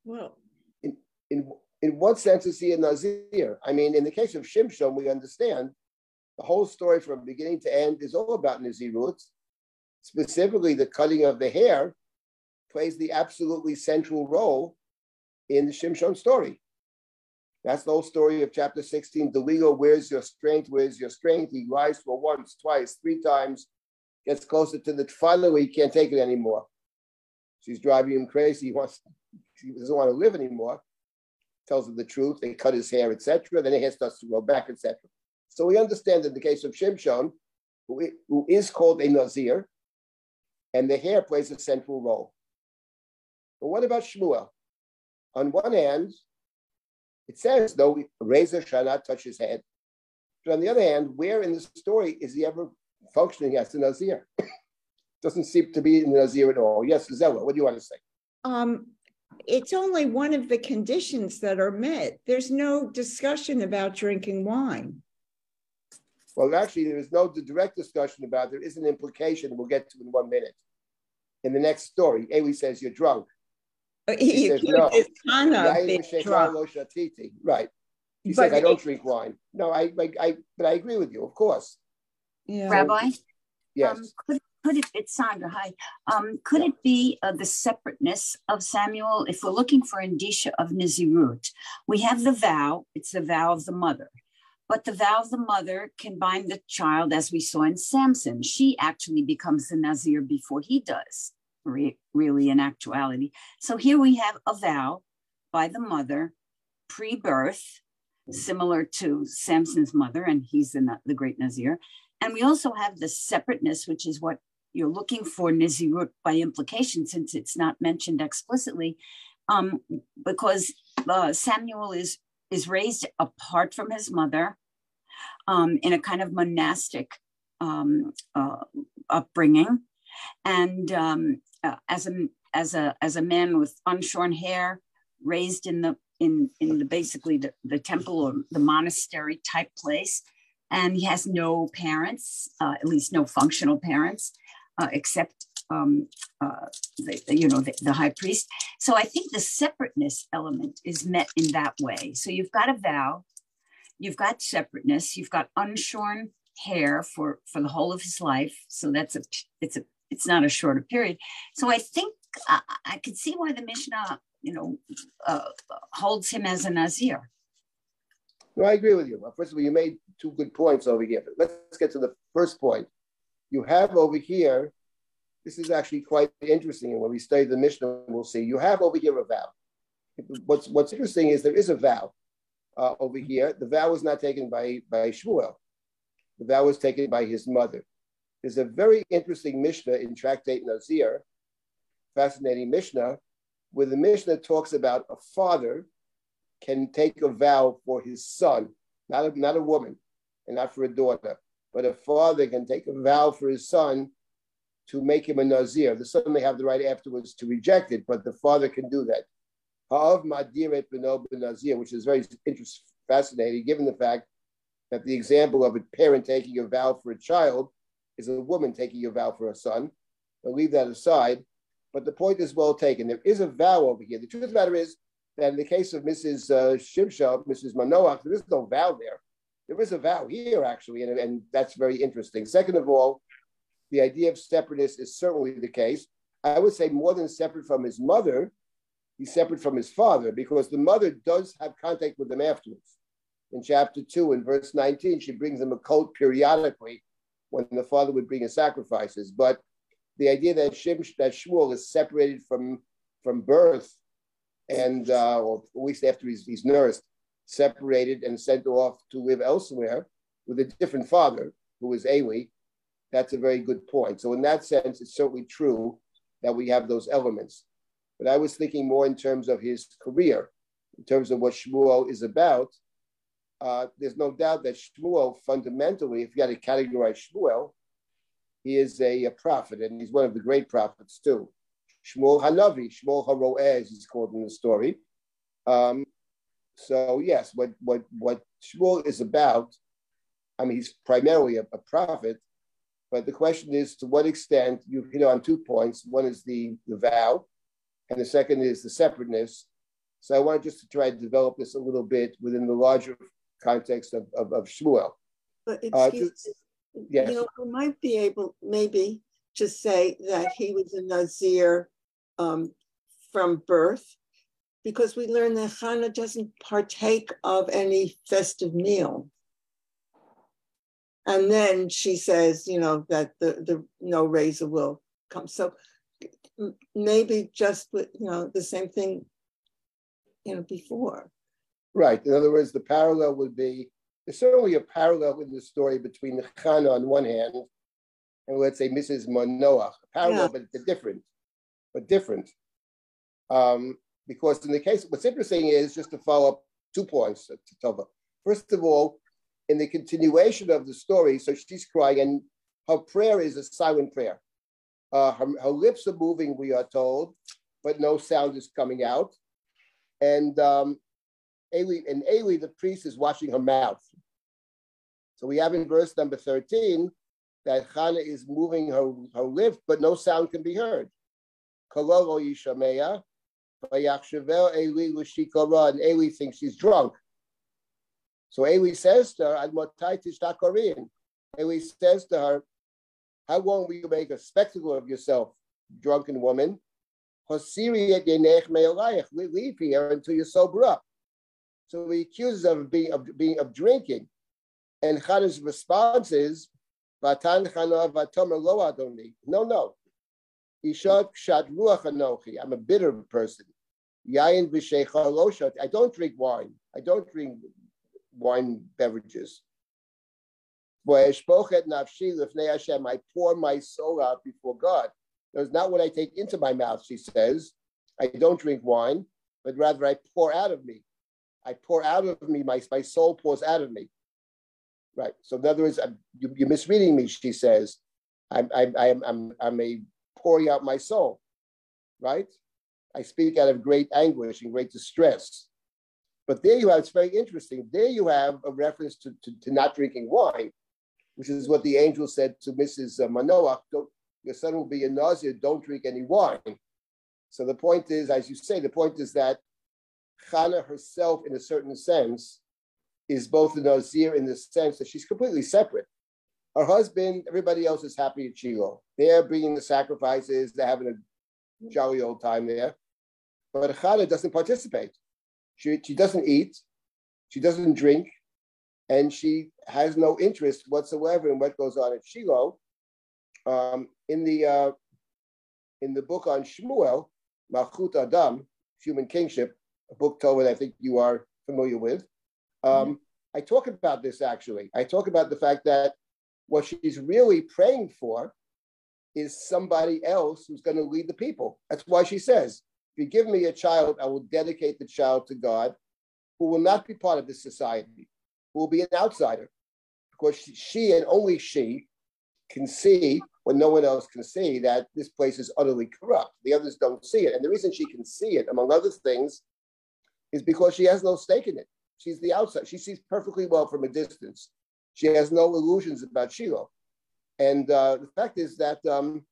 well, in, in in what sense is he a Nazir? I mean, in the case of Shimshon, we understand the whole story from beginning to end is all about Nazirut. Specifically, the cutting of the hair plays the absolutely central role in the Shimshon story. That's the whole story of chapter 16. Deligo, where's your strength? Where's your strength? He lies for once, twice, three times, gets closer to the final, he can't take it anymore. She's driving him crazy. He wants, he doesn't want to live anymore. Tells him the truth. They cut his hair, etc. Then he hair starts to grow back, etc. So we understand in the case of Shimshon, who is called a Nazir, and the hair plays a central role. But what about Shmuel? On one hand, it says, though, razor shall not touch his head. But on the other hand, where in the story is he ever functioning as a Nazir? Doesn't seem to be in the Nazir at all. Yes, Zella, what do you want to say? Um, it's only one of the conditions that are met. There's no discussion about drinking wine. Well, actually, there is no direct discussion about. It. There is an implication we'll get to in one minute. In the next story, Eli says you're drunk. He, he says, no. Right. He but says, I don't drink wine. No, I, I, I, but I agree with you, of course. Yeah. Rabbi? Yes. Um, could, could it, it's Sandra, hi. Um, could it be uh, the separateness of Samuel? If we're looking for indicia of Nazirut, we have the vow, it's the vow of the mother. But the vow of the mother can bind the child, as we saw in Samson. She actually becomes the Nazir before he does, re- really, in actuality. So here we have a vow by the mother pre birth, similar to Samson's mother, and he's the, the great Nazir. And we also have the separateness, which is what you're looking for Nazirut by implication, since it's not mentioned explicitly, um, because uh, Samuel is is raised apart from his mother um, in a kind of monastic um, uh, upbringing, and um, uh, as a as a as a man with unshorn hair, raised in the in in the basically the, the temple or the monastery type place, and he has no parents, uh, at least no functional parents, uh, except um, uh, the, you know, the, the, high priest. So I think the separateness element is met in that way. So you've got a vow, you've got separateness, you've got unshorn hair for for the whole of his life. So that's a it's a it's not a shorter period. So I think I, I could see why the Mishnah, you know, uh, holds him as a Nazir. No, I agree with you. Well, First of all, you made two good points over here. But let's get to the first point. You have over here this is actually quite interesting. And when we study the Mishnah, we'll see you have over here a vow. What's what's interesting is there is a vow uh, over here. The vow was not taken by by Shmuel. The vow was taken by his mother. There's a very interesting Mishnah in Tractate Nazir, fascinating Mishnah, where the Mishnah talks about a father can take a vow for his son, not a, not a woman, and not for a daughter, but a father can take a vow for his son to make him a Nazir. The son may have the right afterwards to reject it, but the father can do that. Ha'av Madiret Beno Nazir, which is very interesting, fascinating, given the fact that the example of a parent taking a vow for a child is a woman taking a vow for a son. I'll leave that aside. But the point is well taken. There is a vow over here. The truth of the matter is that in the case of Mrs. Uh, Shimsha, Mrs. Manoach, there is no vow there. There is a vow here, actually, and, and that's very interesting. Second of all, the idea of separateness is certainly the case. I would say more than separate from his mother, he's separate from his father because the mother does have contact with him afterwards. In chapter 2, in verse 19, she brings him a coat periodically when the father would bring his sacrifices. But the idea that, Shim, that Shmuel is separated from, from birth and, uh, or at least after he's, he's nursed, separated and sent off to live elsewhere with a different father, who is Eli, that's a very good point. So in that sense, it's certainly true that we have those elements. But I was thinking more in terms of his career, in terms of what Shmuel is about. Uh, there's no doubt that Shmuel, fundamentally, if you had to categorize Shmuel, he is a, a, prophet, and he's one of the great prophets too. Shmuel Hanavi, Shmuel Haroeh, he's called in the story. Um, so yes, what what what Shmuel is about, I mean, he's primarily a, a prophet, but the question is to what extent you hit on two points. One is the, the vow, and the second is the separateness. So I want just to try to develop this a little bit within the larger context of, of, of Shmuel. But uh, excuse uh, me, yes. you know, we might be able maybe to say that he was a Nazir um, from birth, because we learn that Hannah doesn't partake of any festive meal. And then she says, you know, that the, the no razor will come. So maybe just with, you know, the same thing, you know, before. Right. In other words, the parallel would be there's certainly a parallel in the story between Chana on one hand and let's say Mrs. Manoach. Parallel, yeah. but different, but different. Um, because in the case, what's interesting is just to follow up two points to Tova. First of all, in the continuation of the story, so she's crying, and her prayer is a silent prayer. Uh, her, her, lips are moving, we are told, but no sound is coming out. And um, Eli, and Eli, the priest, is washing her mouth. So we have in verse number 13 that Chana is moving her, her lips, but no sound can be heard. Kalolo Yishameya, Eli and Eli thinks she's drunk. So Eli says to her, Eli says to her, How long will you make a spectacle of yourself, drunken woman? Leave here until you sober up. So he accuses of being of being of drinking. And Chana's response is, Vatan Chana Lo Adoni. No, no. Ishat Ruach Anochi. I'm a bitter person. Yain V'Sheicha I don't drink wine. I don't drink wine beverages. I pour my soul out before God. That's not what I take into my mouth, she says. I don't drink wine, but rather I pour out of me. I pour out of me, my, my soul pours out of me. Right. So in other words, you, are misreading me, she says. I'm, I'm, I'm, I'm, I'm a pouring out my soul. Right. I speak out of great anguish and great distress. But there you have, it's very interesting. There you have a reference to, to, to not drinking wine, which is what the angel said to Mrs. Uh, Manoah, your son will be a Nazir, don't drink any wine. So the point is, as you say, the point is that Chana herself, in a certain sense, is both a Nazir in the sense that she's completely separate. Her husband, everybody else is happy at Shiloh. They're bringing the sacrifices, they're having a jolly old time there. But Chana doesn't participate. She, she doesn't eat, she doesn't drink, and she has no interest whatsoever in what goes on at Shiloh. Um, in the uh, in the book on Shmuel, Malchut Adam, Human Kingship, a book Tova I think you are familiar with. Um, mm-hmm. I talk about this actually. I talk about the fact that what she's really praying for is somebody else who's going to lead the people. That's why she says, if you give me a child, I will dedicate the child to God, who will not be part of this society, who will be an outsider, because she and only she can see when no one else can see that this place is utterly corrupt. The others don't see it. And the reason she can see it, among other things, is because she has no stake in it. She's the outside. She sees perfectly well from a distance. She has no illusions about Shiloh. And uh, the fact is that um,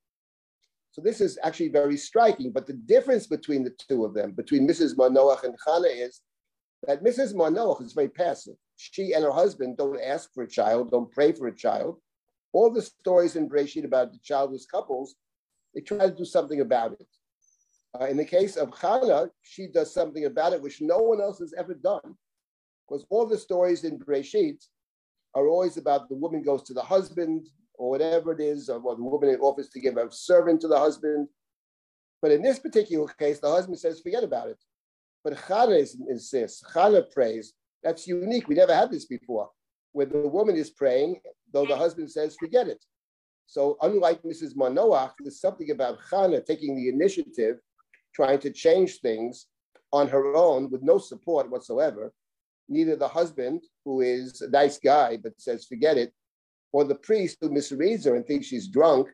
so this is actually very striking. But the difference between the two of them, between Mrs. Manoach and Chana, is that Mrs. Manoach is very passive. She and her husband don't ask for a child, don't pray for a child. All the stories in Breshit about the childless couples, they try to do something about it. Uh, in the case of Chana, she does something about it which no one else has ever done. Because all the stories in Breshit are always about the woman goes to the husband, or whatever it is, or the woman offers to give a servant to the husband. But in this particular case, the husband says, forget about it. But Chana insists, Chana prays. That's unique. We never had this before, where the woman is praying, though the husband says, forget it. So, unlike Mrs. Manoach, there's something about Chana taking the initiative, trying to change things on her own with no support whatsoever. Neither the husband, who is a nice guy but says, forget it, or the priest who misreads her and thinks she's drunk,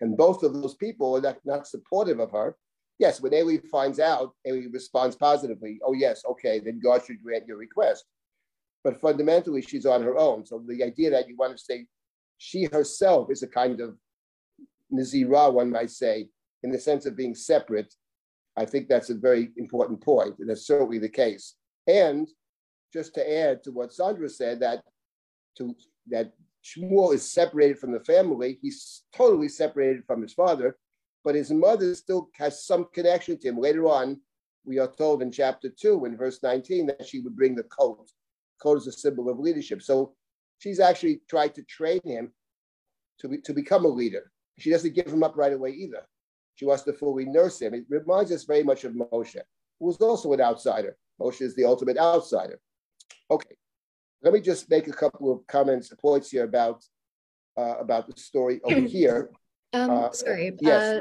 and both of those people are not, not supportive of her. Yes, when Eli finds out, Eli responds positively. Oh, yes, okay, then God should grant your request. But fundamentally, she's on her own. So the idea that you want to say she herself is a kind of Nazira, one might say, in the sense of being separate, I think that's a very important point, and that's certainly the case. And just to add to what Sandra said, that to that Shmuel is separated from the family. He's totally separated from his father, but his mother still has some connection to him. Later on, we are told in chapter 2, in verse 19, that she would bring the coat. Coat is a symbol of leadership. So she's actually tried to train him to, be, to become a leader. She doesn't give him up right away either. She wants to fully nurse him. It reminds us very much of Moshe, who was also an outsider. Moshe is the ultimate outsider. Okay, let me just make a couple of comments, points here about uh, about the story over here. Um, uh, sorry. Yes. Uh,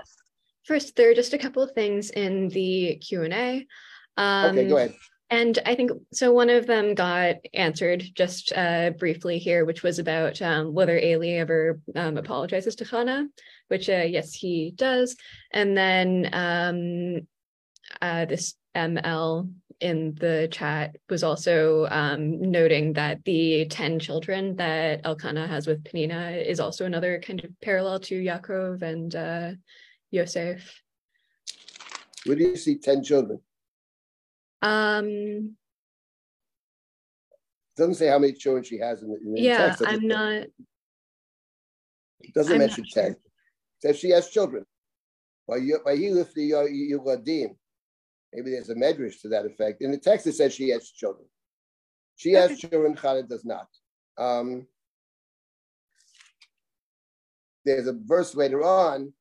first, there are just a couple of things in the Q and A. Um, okay, go ahead. And I think so. One of them got answered just uh, briefly here, which was about um, whether Eli ever um, apologizes to Hannah, which uh, yes, he does. And then um, uh, this ML in the chat was also um, noting that the 10 children that Elkanah has with Penina is also another kind of parallel to Yaakov and uh, Yosef. Where do you see 10 children? Um, doesn't say how many children she has in the, in the yeah, text. I'm not. It doesn't I'm mention 10. Sure. Says she has children. By he lift the Yugadim. Maybe there's a medrash to that effect. In the text, it says she has children. She okay. has children, Chana does not. Um, there's a verse later on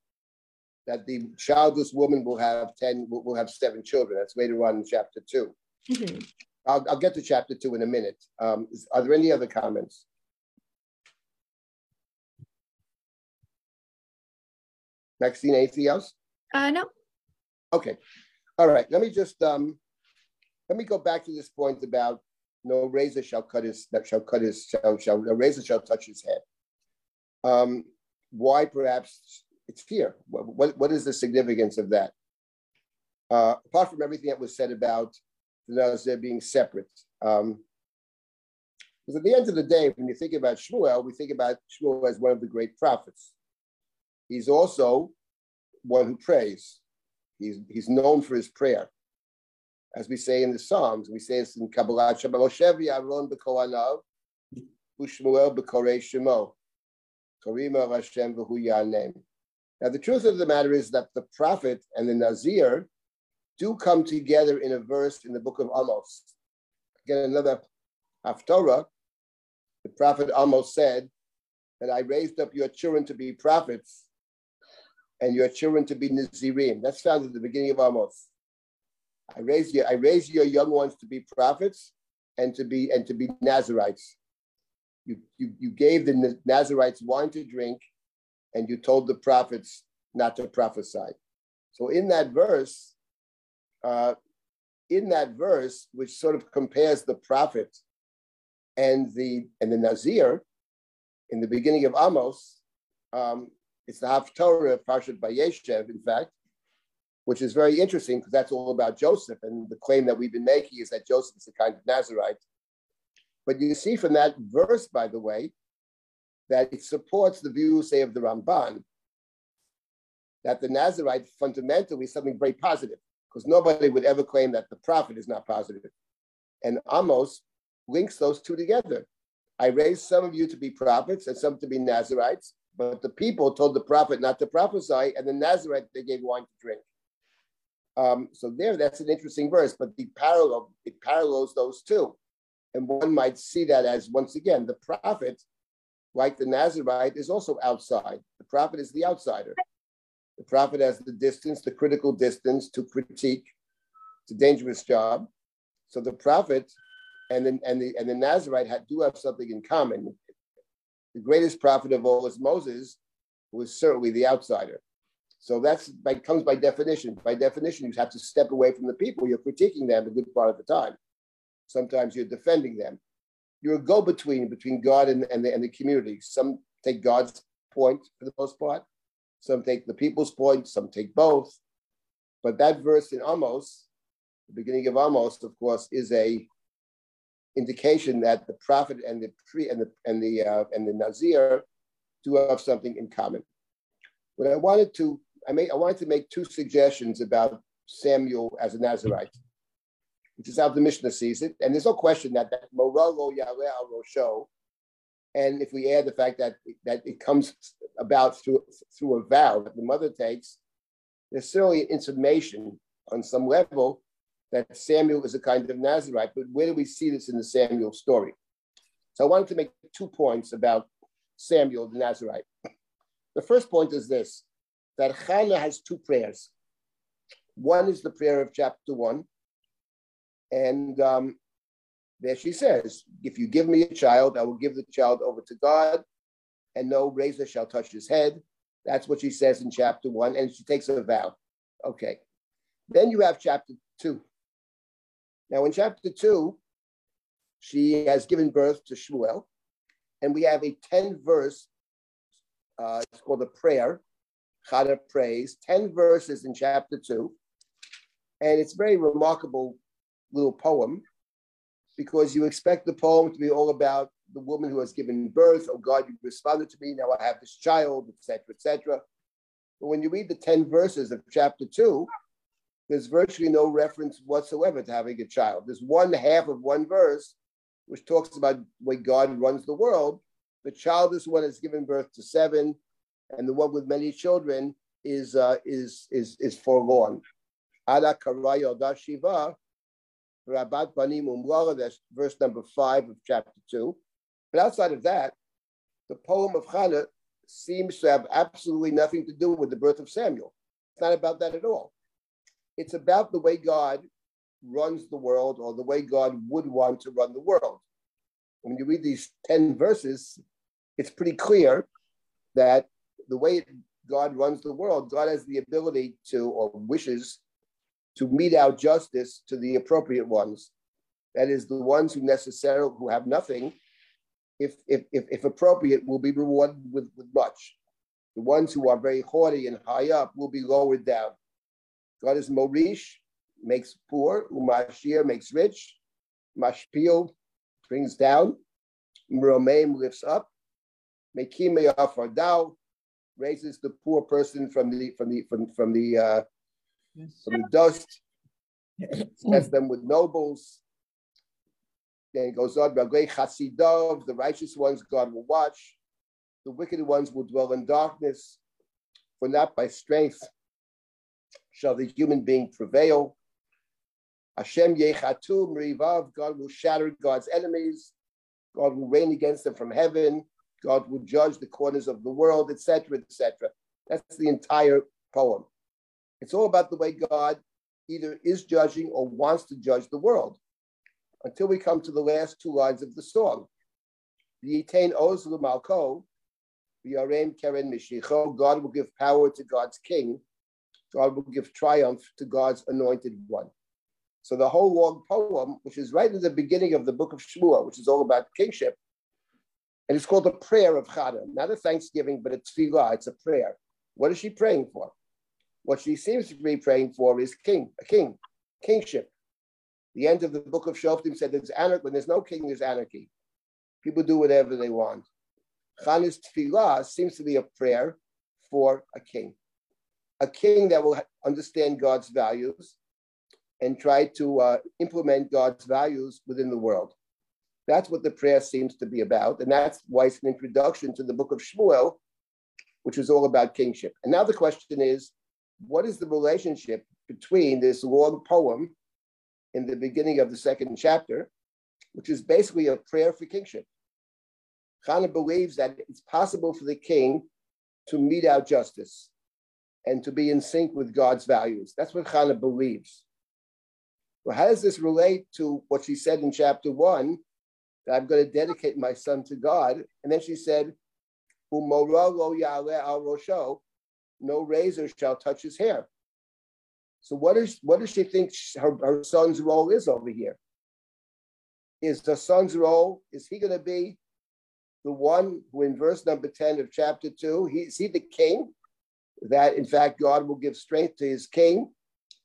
that the childless woman will have 10, will, will have seven children. That's later on in chapter 2 i mm-hmm. I'll, I'll, get to chapter two in a minute. Um, is, are there any other comments? Maxine, anything else? Uh, no. Okay. All right. Let me just um, let me go back to this point about no razor shall cut his that shall cut his shall shall a razor shall touch his head. Um, why perhaps it's fear. What, what, what is the significance of that? Uh, apart from everything that was said about the Nazir being separate. Um, because at the end of the day, when you think about Shmuel, we think about Shmuel as one of the great prophets. He's also one who prays. He's, he's known for his prayer. As we say in the Psalms, we say this in Kabbalat Shabbat Aaron b'koanav, Ushmuel shemo, Karima yanem. Now, the truth of the matter is that the prophet and the Nazir do come together in a verse in the book of Amos. Again, another Haftorah, the prophet Amos said that I raised up your children to be prophets and your children to be Nazirim. That's found at the beginning of Amos. I raised you, I raised your young ones to be prophets and to be and to be Nazarites. You, you, you gave the Nazarites wine to drink and you told the prophets not to prophesy. So in that verse, uh, in that verse, which sort of compares the prophet and the and the Nazir, in the beginning of Amos, um, it's the Haftorah of Parshat Vayeshev, in fact, which is very interesting because that's all about Joseph. And the claim that we've been making is that Joseph is a kind of Nazarite. But you see from that verse, by the way, that it supports the view, say, of the Ramban, that the Nazarite fundamentally is something very positive, because nobody would ever claim that the prophet is not positive. And Amos links those two together. I raised some of you to be prophets and some to be Nazarites, but the people told the prophet not to prophesy, and the Nazarite they gave wine to drink. Um, so there, that's an interesting verse, but the parallel it parallels those two, and one might see that as once again the prophet like the Nazarite, is also outside. The prophet is the outsider. The prophet has the distance, the critical distance to critique. It's a dangerous job. So the prophet and the, and the, and the Nazarite had, do have something in common. The greatest prophet of all is Moses, who is certainly the outsider. So that's by, comes by definition. By definition, you have to step away from the people. You're critiquing them a good part of the time. Sometimes you're defending them you're a go-between between God and, and, the, and the community. Some take God's point for the most part. Some take the people's point. Some take both. But that verse in Amos, the beginning of Amos, of course, is a indication that the prophet and the pre and the and the uh, and the Nazir do have something in common. What I wanted to I made I wanted to make two suggestions about Samuel as a Nazarite which is how the Mishnah sees it. And there's no question that that Moralo Yahweh al Rosho, and if we add the fact that that it comes about through through a vow that the mother takes, there's certainly an intimation on some level that Samuel is a kind of Nazarite. But where do we see this in the Samuel story? So I wanted to make two points about Samuel the Nazarite. The first point is this: that Chana has two prayers. One is the prayer of chapter one, and um, there she says, If you give me a child, I will give the child over to God, and no razor shall touch his head. That's what she says in chapter one, and she takes a vow. Okay. Then you have chapter two. Now, in chapter two, she has given birth to Shmuel, and we have a 10 verse, uh, it's called a prayer, Chana prays, 10 verses in chapter two. And it's very remarkable little poem because you expect the poem to be all about the woman who has given birth. Oh God, you responded to me. Now I have this child, etc., etc. But when you read the 10 verses of chapter two, there's virtually no reference whatsoever to having a child. There's one half of one verse which talks about way God runs the world. The childless one has given birth to seven, and the one with many children is uh, is is is forlorn. Ada Ala Shiva, Rabat Banim Umlara, that's verse number five of chapter two. But outside of that, the poem of Hannah seems to have absolutely nothing to do with the birth of Samuel. It's not about that at all. It's about the way God runs the world or the way God would want to run the world. When you read these 10 verses, it's pretty clear that the way God runs the world, God has the ability to or wishes to mete out justice to the appropriate ones. That is, the ones who necessarily who have nothing, if if if, if appropriate, will be rewarded with, with much. The ones who are very haughty and high up will be lowered down. God is Morish, makes poor, Umashir makes rich, Mashpil brings down, Mromeim lifts up, Mekime Afardao raises the poor person from the from the from, from the uh, from the dust, sets them with nobles. Then it goes on, Chasidov, the righteous ones God will watch, the wicked ones will dwell in darkness, for not by strength shall the human being prevail. Hashem Yechatu Mrivav, God will shatter God's enemies, God will rain against them from heaven, God will judge the corners of the world, etc., etc. That's the entire poem. It's all about the way God either is judging or wants to judge the world. Until we come to the last two lines of the song. Yitain oz malko, v'yarem keren mishicho. God will give power to God's king. God will give triumph to God's anointed one. So the whole long poem, which is right in the beginning of the book of Shmuel, which is all about kingship, and it's called a prayer of Chana, not a thanksgiving, but a tefillah. It's a prayer. What is she praying for? What she seems to be praying for is king, a king, kingship. The end of the book of Shoftim said there's anarchy. When there's no king, there's anarchy. People do whatever they want. Chana's tefillah seems to be a prayer for a king, a king that will understand God's values and try to uh, implement God's values within the world. That's what the prayer seems to be about, and that's why it's an introduction to the book of Shmuel, which is all about kingship. And now the question is, what is the relationship between this long poem in the beginning of the second chapter, which is basically a prayer for kingship? Chana believes that it's possible for the king to mete out justice and to be in sync with God's values. That's what Chana believes. Well, how does this relate to what she said in chapter one? That I'm going to dedicate my son to God. And then she said, lo yale al rosho, no razor shall touch his hair. So what is what does she think her, her son's role is over here? Is the son's role, is he going to be the one who in verse number 10 of chapter 2, he, is he the king? That in fact God will give strength to his king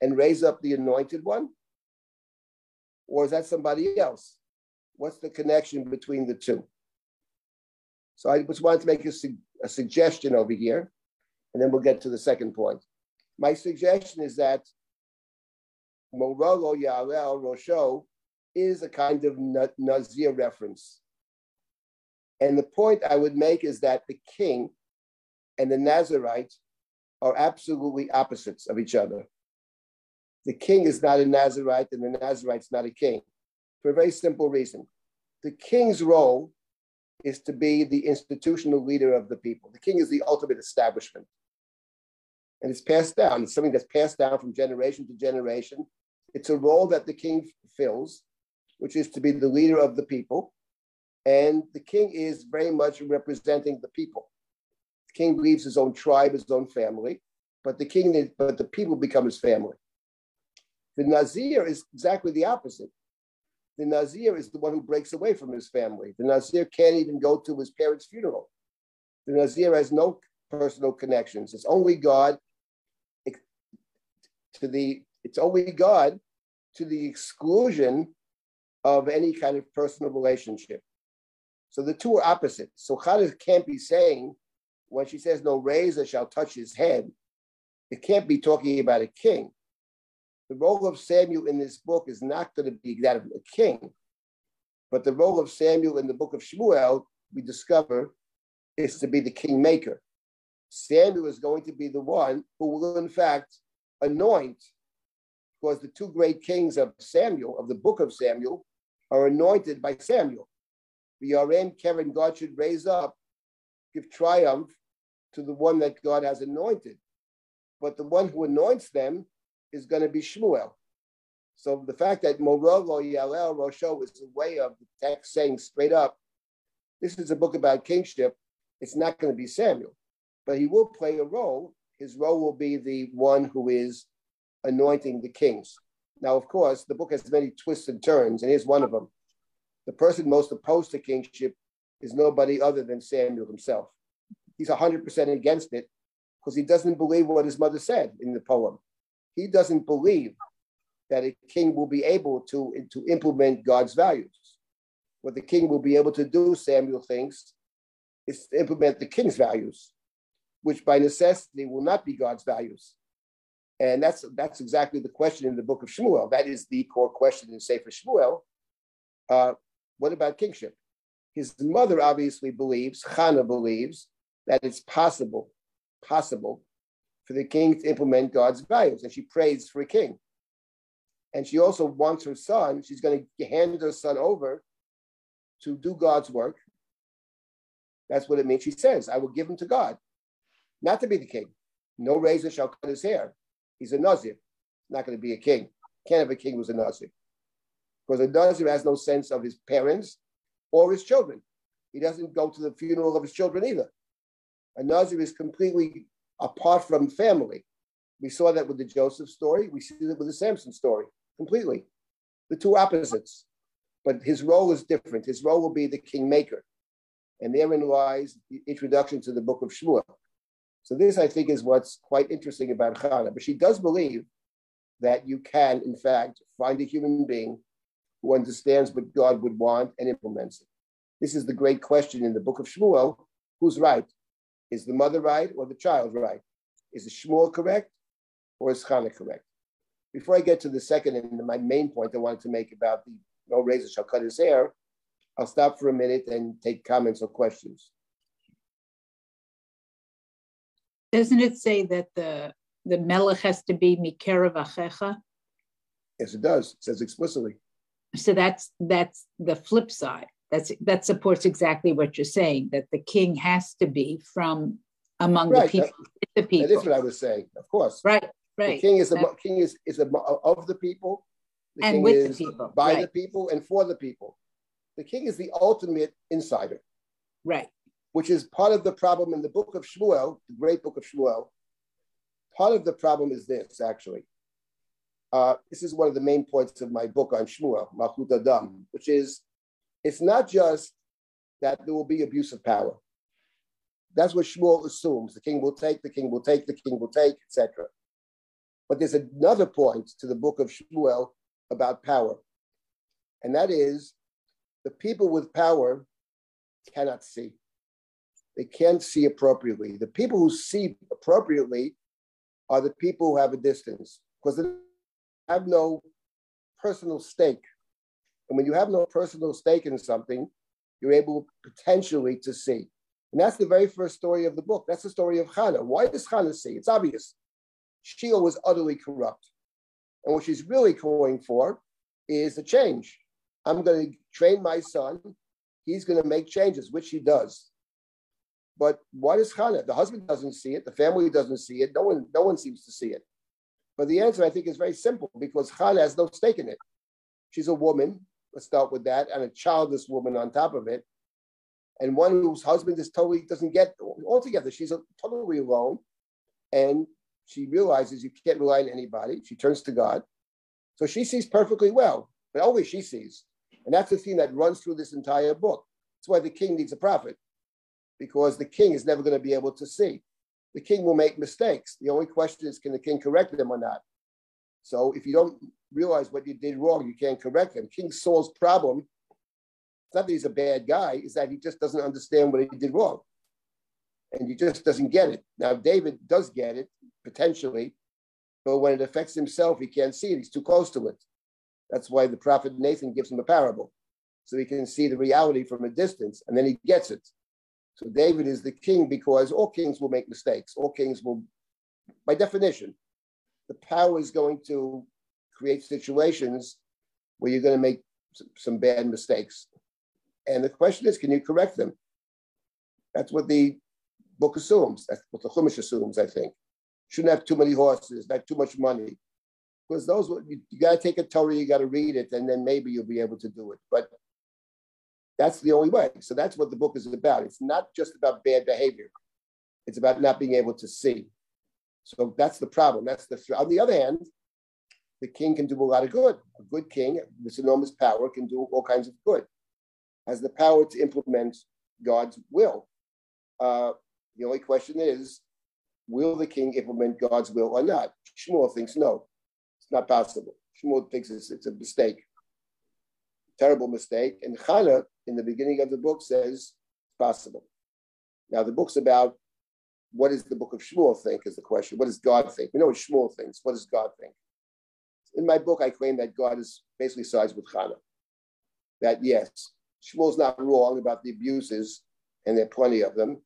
and raise up the anointed one? Or is that somebody else? What's the connection between the two? So I just wanted to make a, a suggestion over here and then we'll get to the second point. My suggestion is that Morolo Yarel Rosho is a kind of Nazir reference. And the point I would make is that the king and the Nazarite are absolutely opposites of each other. The king is not a Nazarite and the Nazarite's not a king for a very simple reason. The king's role is to be the institutional leader of the people. The king is the ultimate establishment. And it's passed down. It's something that's passed down from generation to generation. It's a role that the king fills, which is to be the leader of the people. And the king is very much representing the people. The king leaves his own tribe, his own family, but the king, but the people become his family. The Nazir is exactly the opposite. The Nazir is the one who breaks away from his family. The Nazir can't even go to his parents' funeral. The Nazir has no personal connections. It's only God to the it's only God to the exclusion of any kind of personal relationship. So the two are opposite. So Chana can't be saying when she says no razor shall touch his head, it can't be talking about a king. The role of Samuel in this book is not going to be that of a king, but the role of Samuel in the book of Shmuel, we discover, is to be the kingmaker. Samuel is going to be the one who will, in fact, anoint, because the two great kings of Samuel, of the book of Samuel, are anointed by Samuel. The yarem keren God should raise up, give triumph to the one that God has anointed. But the one who anoints them is going to be Shmuel. So the fact that Morolo Yalel Rosho is a way of the text saying straight up, this is a book about kingship, it's not going to be Samuel. But he will play a role his role will be the one who is anointing the kings. Now, of course, the book has many twists and turns, and here's one of them. The person most opposed to kingship is nobody other than Samuel himself. He's 100% against it because he doesn't believe what his mother said in the poem. He doesn't believe that a king will be able to, to implement God's values. What the king will be able to do, Samuel thinks, is to implement the king's values which by necessity will not be God's values. And that's that's exactly the question in the book of Shmuel. That is the core question in Sefer Shmuel. Uh, what about kingship? His mother obviously believes, Chana believes, that it's possible, possible for the king to implement God's values, and she prays for a king. And she also wants her son, she's going to hand her son over to do God's work. That's what it means. She says, I will give him to God not to be the king. No razor shall cut his hair. He's a Nazir. Not going to be a king. Can't have a king who's a Nazir. Because a Nazir has no sense of his parents or his children. He doesn't go to the funeral of his children either. A Nazir is completely apart from family. We saw that with the Joseph story. We see that with the Samson story completely. The two opposites. But his role is different. His role will be the kingmaker. And therein lies the introduction to the book of Shmuel. So this, I think, is what's quite interesting about Chana. But she does believe that you can, in fact, find a human being who understands what God would want and implements it. This is the great question in the book of Shmuel. Who's right? Is the mother right or the child right? Is the Shmuel correct or is Chana correct? Before I get to the second and my main point I wanted to make about the no razor shall cut his hair, I'll stop for a minute and take comments or questions. Doesn't it say that the the melech has to be mikerav achecha? Yes, it does. It says explicitly. So that's that's the flip side. That's that supports exactly what you're saying. That the king has to be from among right. the people. That, the people. That is what I was saying. Of course. Right. Right. The king is the king is is a, of the people. The and with the people. By right. the people and for the people. The king is the ultimate insider. Right which is part of the problem in the book of Shmuel, the great book of Shmuel. Part of the problem is this, actually. Uh, this is one of the main points of my book on Shmuel, Malchut Adam, which is it's not just that there will be abuse of power. That's what Shmuel assumes. The king will take, the king will take, the king will take, etc. But there's another point to the book of Shmuel about power, and that is the people with power cannot see they can't see appropriately. The people who see appropriately are the people who have a distance because they have no personal stake. And when you have no personal stake in something, you're able potentially to see. And that's the very first story of the book. That's the story of Chana. Why does Chana see? It's obvious. Shiloh was utterly corrupt. And what she's really calling for is a change. I'm going to train my son. He's going to make changes, which he does. But what is Chana? The husband doesn't see it, the family doesn't see it, no one, no one seems to see it. But the answer, I think, is very simple because Chana has no stake in it. She's a woman, let's start with that, and a childless woman on top of it. And one whose husband is totally doesn't get altogether. She's a, totally alone. And she realizes you can't rely on anybody. She turns to God. So she sees perfectly well, but only she sees. And that's the theme that runs through this entire book. That's why the king needs a prophet, because the king is never going to be able to see. The king will make mistakes. The only question is, can the king correct them or not? So if you don't realize what you did wrong, you can't correct him. King Saul's problem, it's not that he's a bad guy, is that he just doesn't understand what he did wrong. And he just doesn't get it. Now, David does get it, potentially, but when it affects himself, he can't see it. He's too close to it. That's why the prophet Nathan gives him a parable, so he can see the reality from a distance, and then he gets it. So David is the king because all kings will make mistakes. All kings will, by definition, the power is going to create situations where you're going to make some bad mistakes. And the question is, can you correct them? That's what the book assumes. That's what the Chumash assumes, I think. Shouldn't have too many horses, not too much money. Because those, you, you got to take a Torah, you got to read it, and then maybe you'll be able to do it. But that's the only way. So that's what the book is about. It's not just about bad behavior. It's about not being able to see. So that's the problem. That's the on the other hand, the king can do a lot of good. A good king, this enormous power, can do all kinds of good. Has the power to implement God's will. Uh, the only question is, will the king implement God's will or not? Shmuel thinks no, it's not possible. Shmuel thinks it's, it's a mistake, terrible mistake. And Chana, in the beginning of the book, says it's possible. Now, the book's about what does the book of Shmuel think is the question. What does God think? We know what Shmuel thinks. What does God think? In my book, I claim that God is basically sides with Chana. That yes, Shmuel's not wrong about the abuses, and there are plenty of them,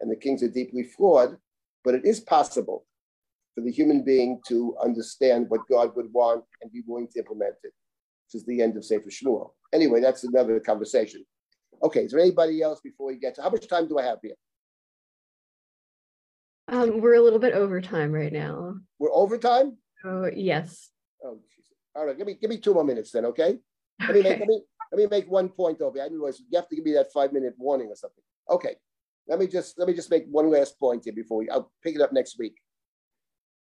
and the kings are deeply flawed, but it is possible for the human being to understand what God would want and be willing to implement it, is the end of Sefer Shmuel. Anyway, that's another conversation. Okay, is there anybody else before we get to how much time do I have here? Um, we're a little bit over time right now. We're over time? Oh, yes. Oh, Jesus. All right, give me give me two more minutes then, okay? Let me make let me let me make one point over. I didn't realize you have to give me that five minute warning or something. Okay. Let me just let me just make one last point here before we I'll pick it up next week.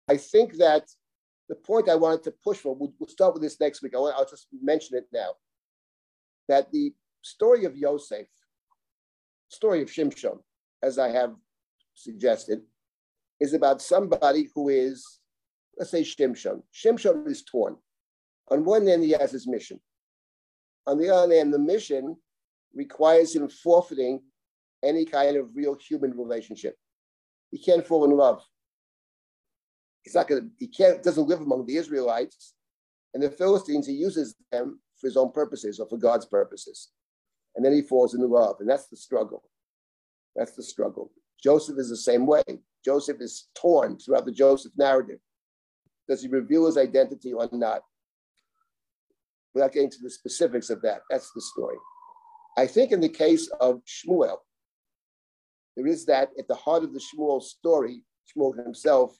I think that the point I wanted to push for, we'll, we'll start with this next week. I will just mention it now. That the story of Yosef, story of Shimshon, as I have suggested, is about somebody who is, let's say Shimshon. Shimshon is torn. On one end, he has his mission. On the other hand, the mission requires him forfeiting any kind of real human relationship. He can't fall in love. He's not gonna, he can't doesn't live among the Israelites. And the Philistines, he uses them for his own purposes or for God's purposes. And then he falls in love. And that's the struggle. That's the struggle. Joseph is the same way. Joseph is torn throughout the Joseph narrative. Does he reveal his identity or not? Without getting to the specifics of that, that's the story. I think in the case of Shmuel, there is that at the heart of the Shmuel story, Shmuel himself,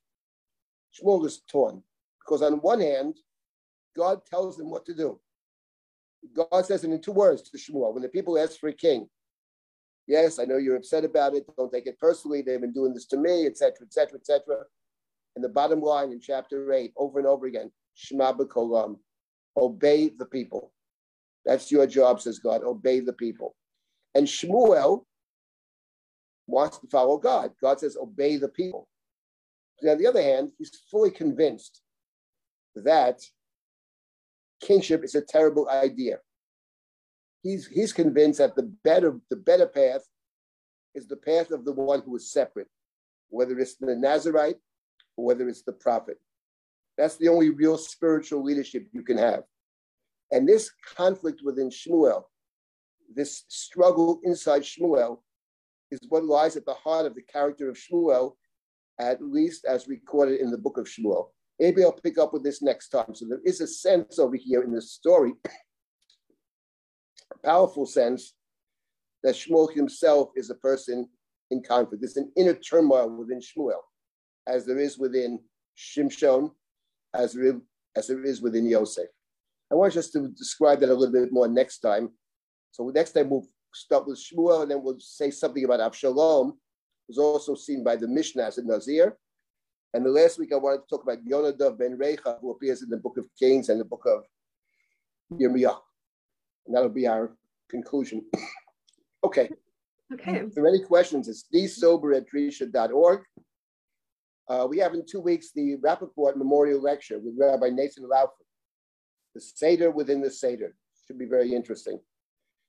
Shmuel is torn. Because on one hand, God tells him what to do. God says it in two words to Shmuel. When the people ask for a king, Yes, I know you're upset about it. Don't take it personally. They've been doing this to me, etc., etc., etc. And the bottom line in chapter eight, over and over again, Shema b'kolam, obey the people. That's your job, says God. Obey the people. And Shmuel wants to follow God. God says, obey the people. On the other hand, he's fully convinced that kingship is a terrible idea he's he's convinced that the better the better path is the path of the one who is separate, whether it's the Nazarite or whether it's the prophet. That's the only real spiritual leadership you can have. And this conflict within Shmuel, this struggle inside Shmuel, is what lies at the heart of the character of Shmuel, at least as recorded in the book of Shmuel. Maybe I'll pick up with this next time. So there is a sense over here in the story a powerful sense that Shmuel himself is a person in conflict. There's an inner turmoil within Shmuel, as there is within Shimshon, as there is, as there is within Yosef. I want us to describe that a little bit more next time. So next time we'll start with Shmuel, and then we'll say something about Avshalom, who's also seen by the Mishnah as a Nazir. And the last week I wanted to talk about Yonadav ben Rechav, who appears in the book of Kings and the book of Yirmiyah. And that'll be our conclusion. okay. Okay. If there are any questions, it's dsilber at drisha.org. Uh, we have in two weeks the Rappaport Memorial Lecture with Rabbi Nathan Laufman. The Seder within the Seder. Should be very interesting.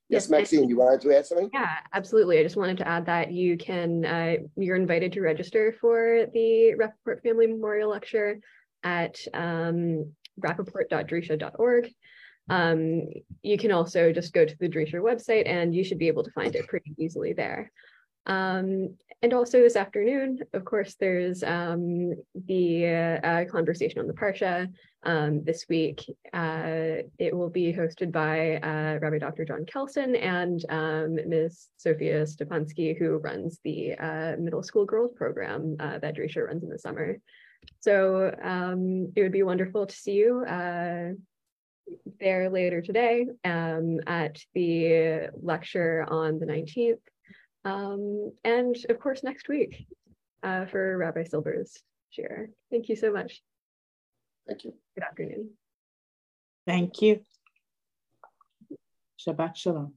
Yes, Maxine, you wanted to add something? Yeah, absolutely. I just wanted to add that you can, uh, you're invited to register for the Rappaport Family Memorial Lecture at um, rappaport.drisha.org. Um, you can also just go to the Drisha website and you should be able to find it pretty easily there. Um, and also this afternoon, of course, there's um, the uh, conversation on the Parsha um, this week. Uh, it will be hosted by uh, Rabbi Dr. John Kelson and um, Ms. Sophia Stepansky, who runs the uh, middle school girls program uh, that Drisha runs in the summer. So um, it would be wonderful to see you uh, there later today um, at the lecture on the 19th. Um, and of course, next week uh, for Rabbi Silber's shiur. Thank you so much. Thank you. Good afternoon. Thank you. Shabbat Shalom.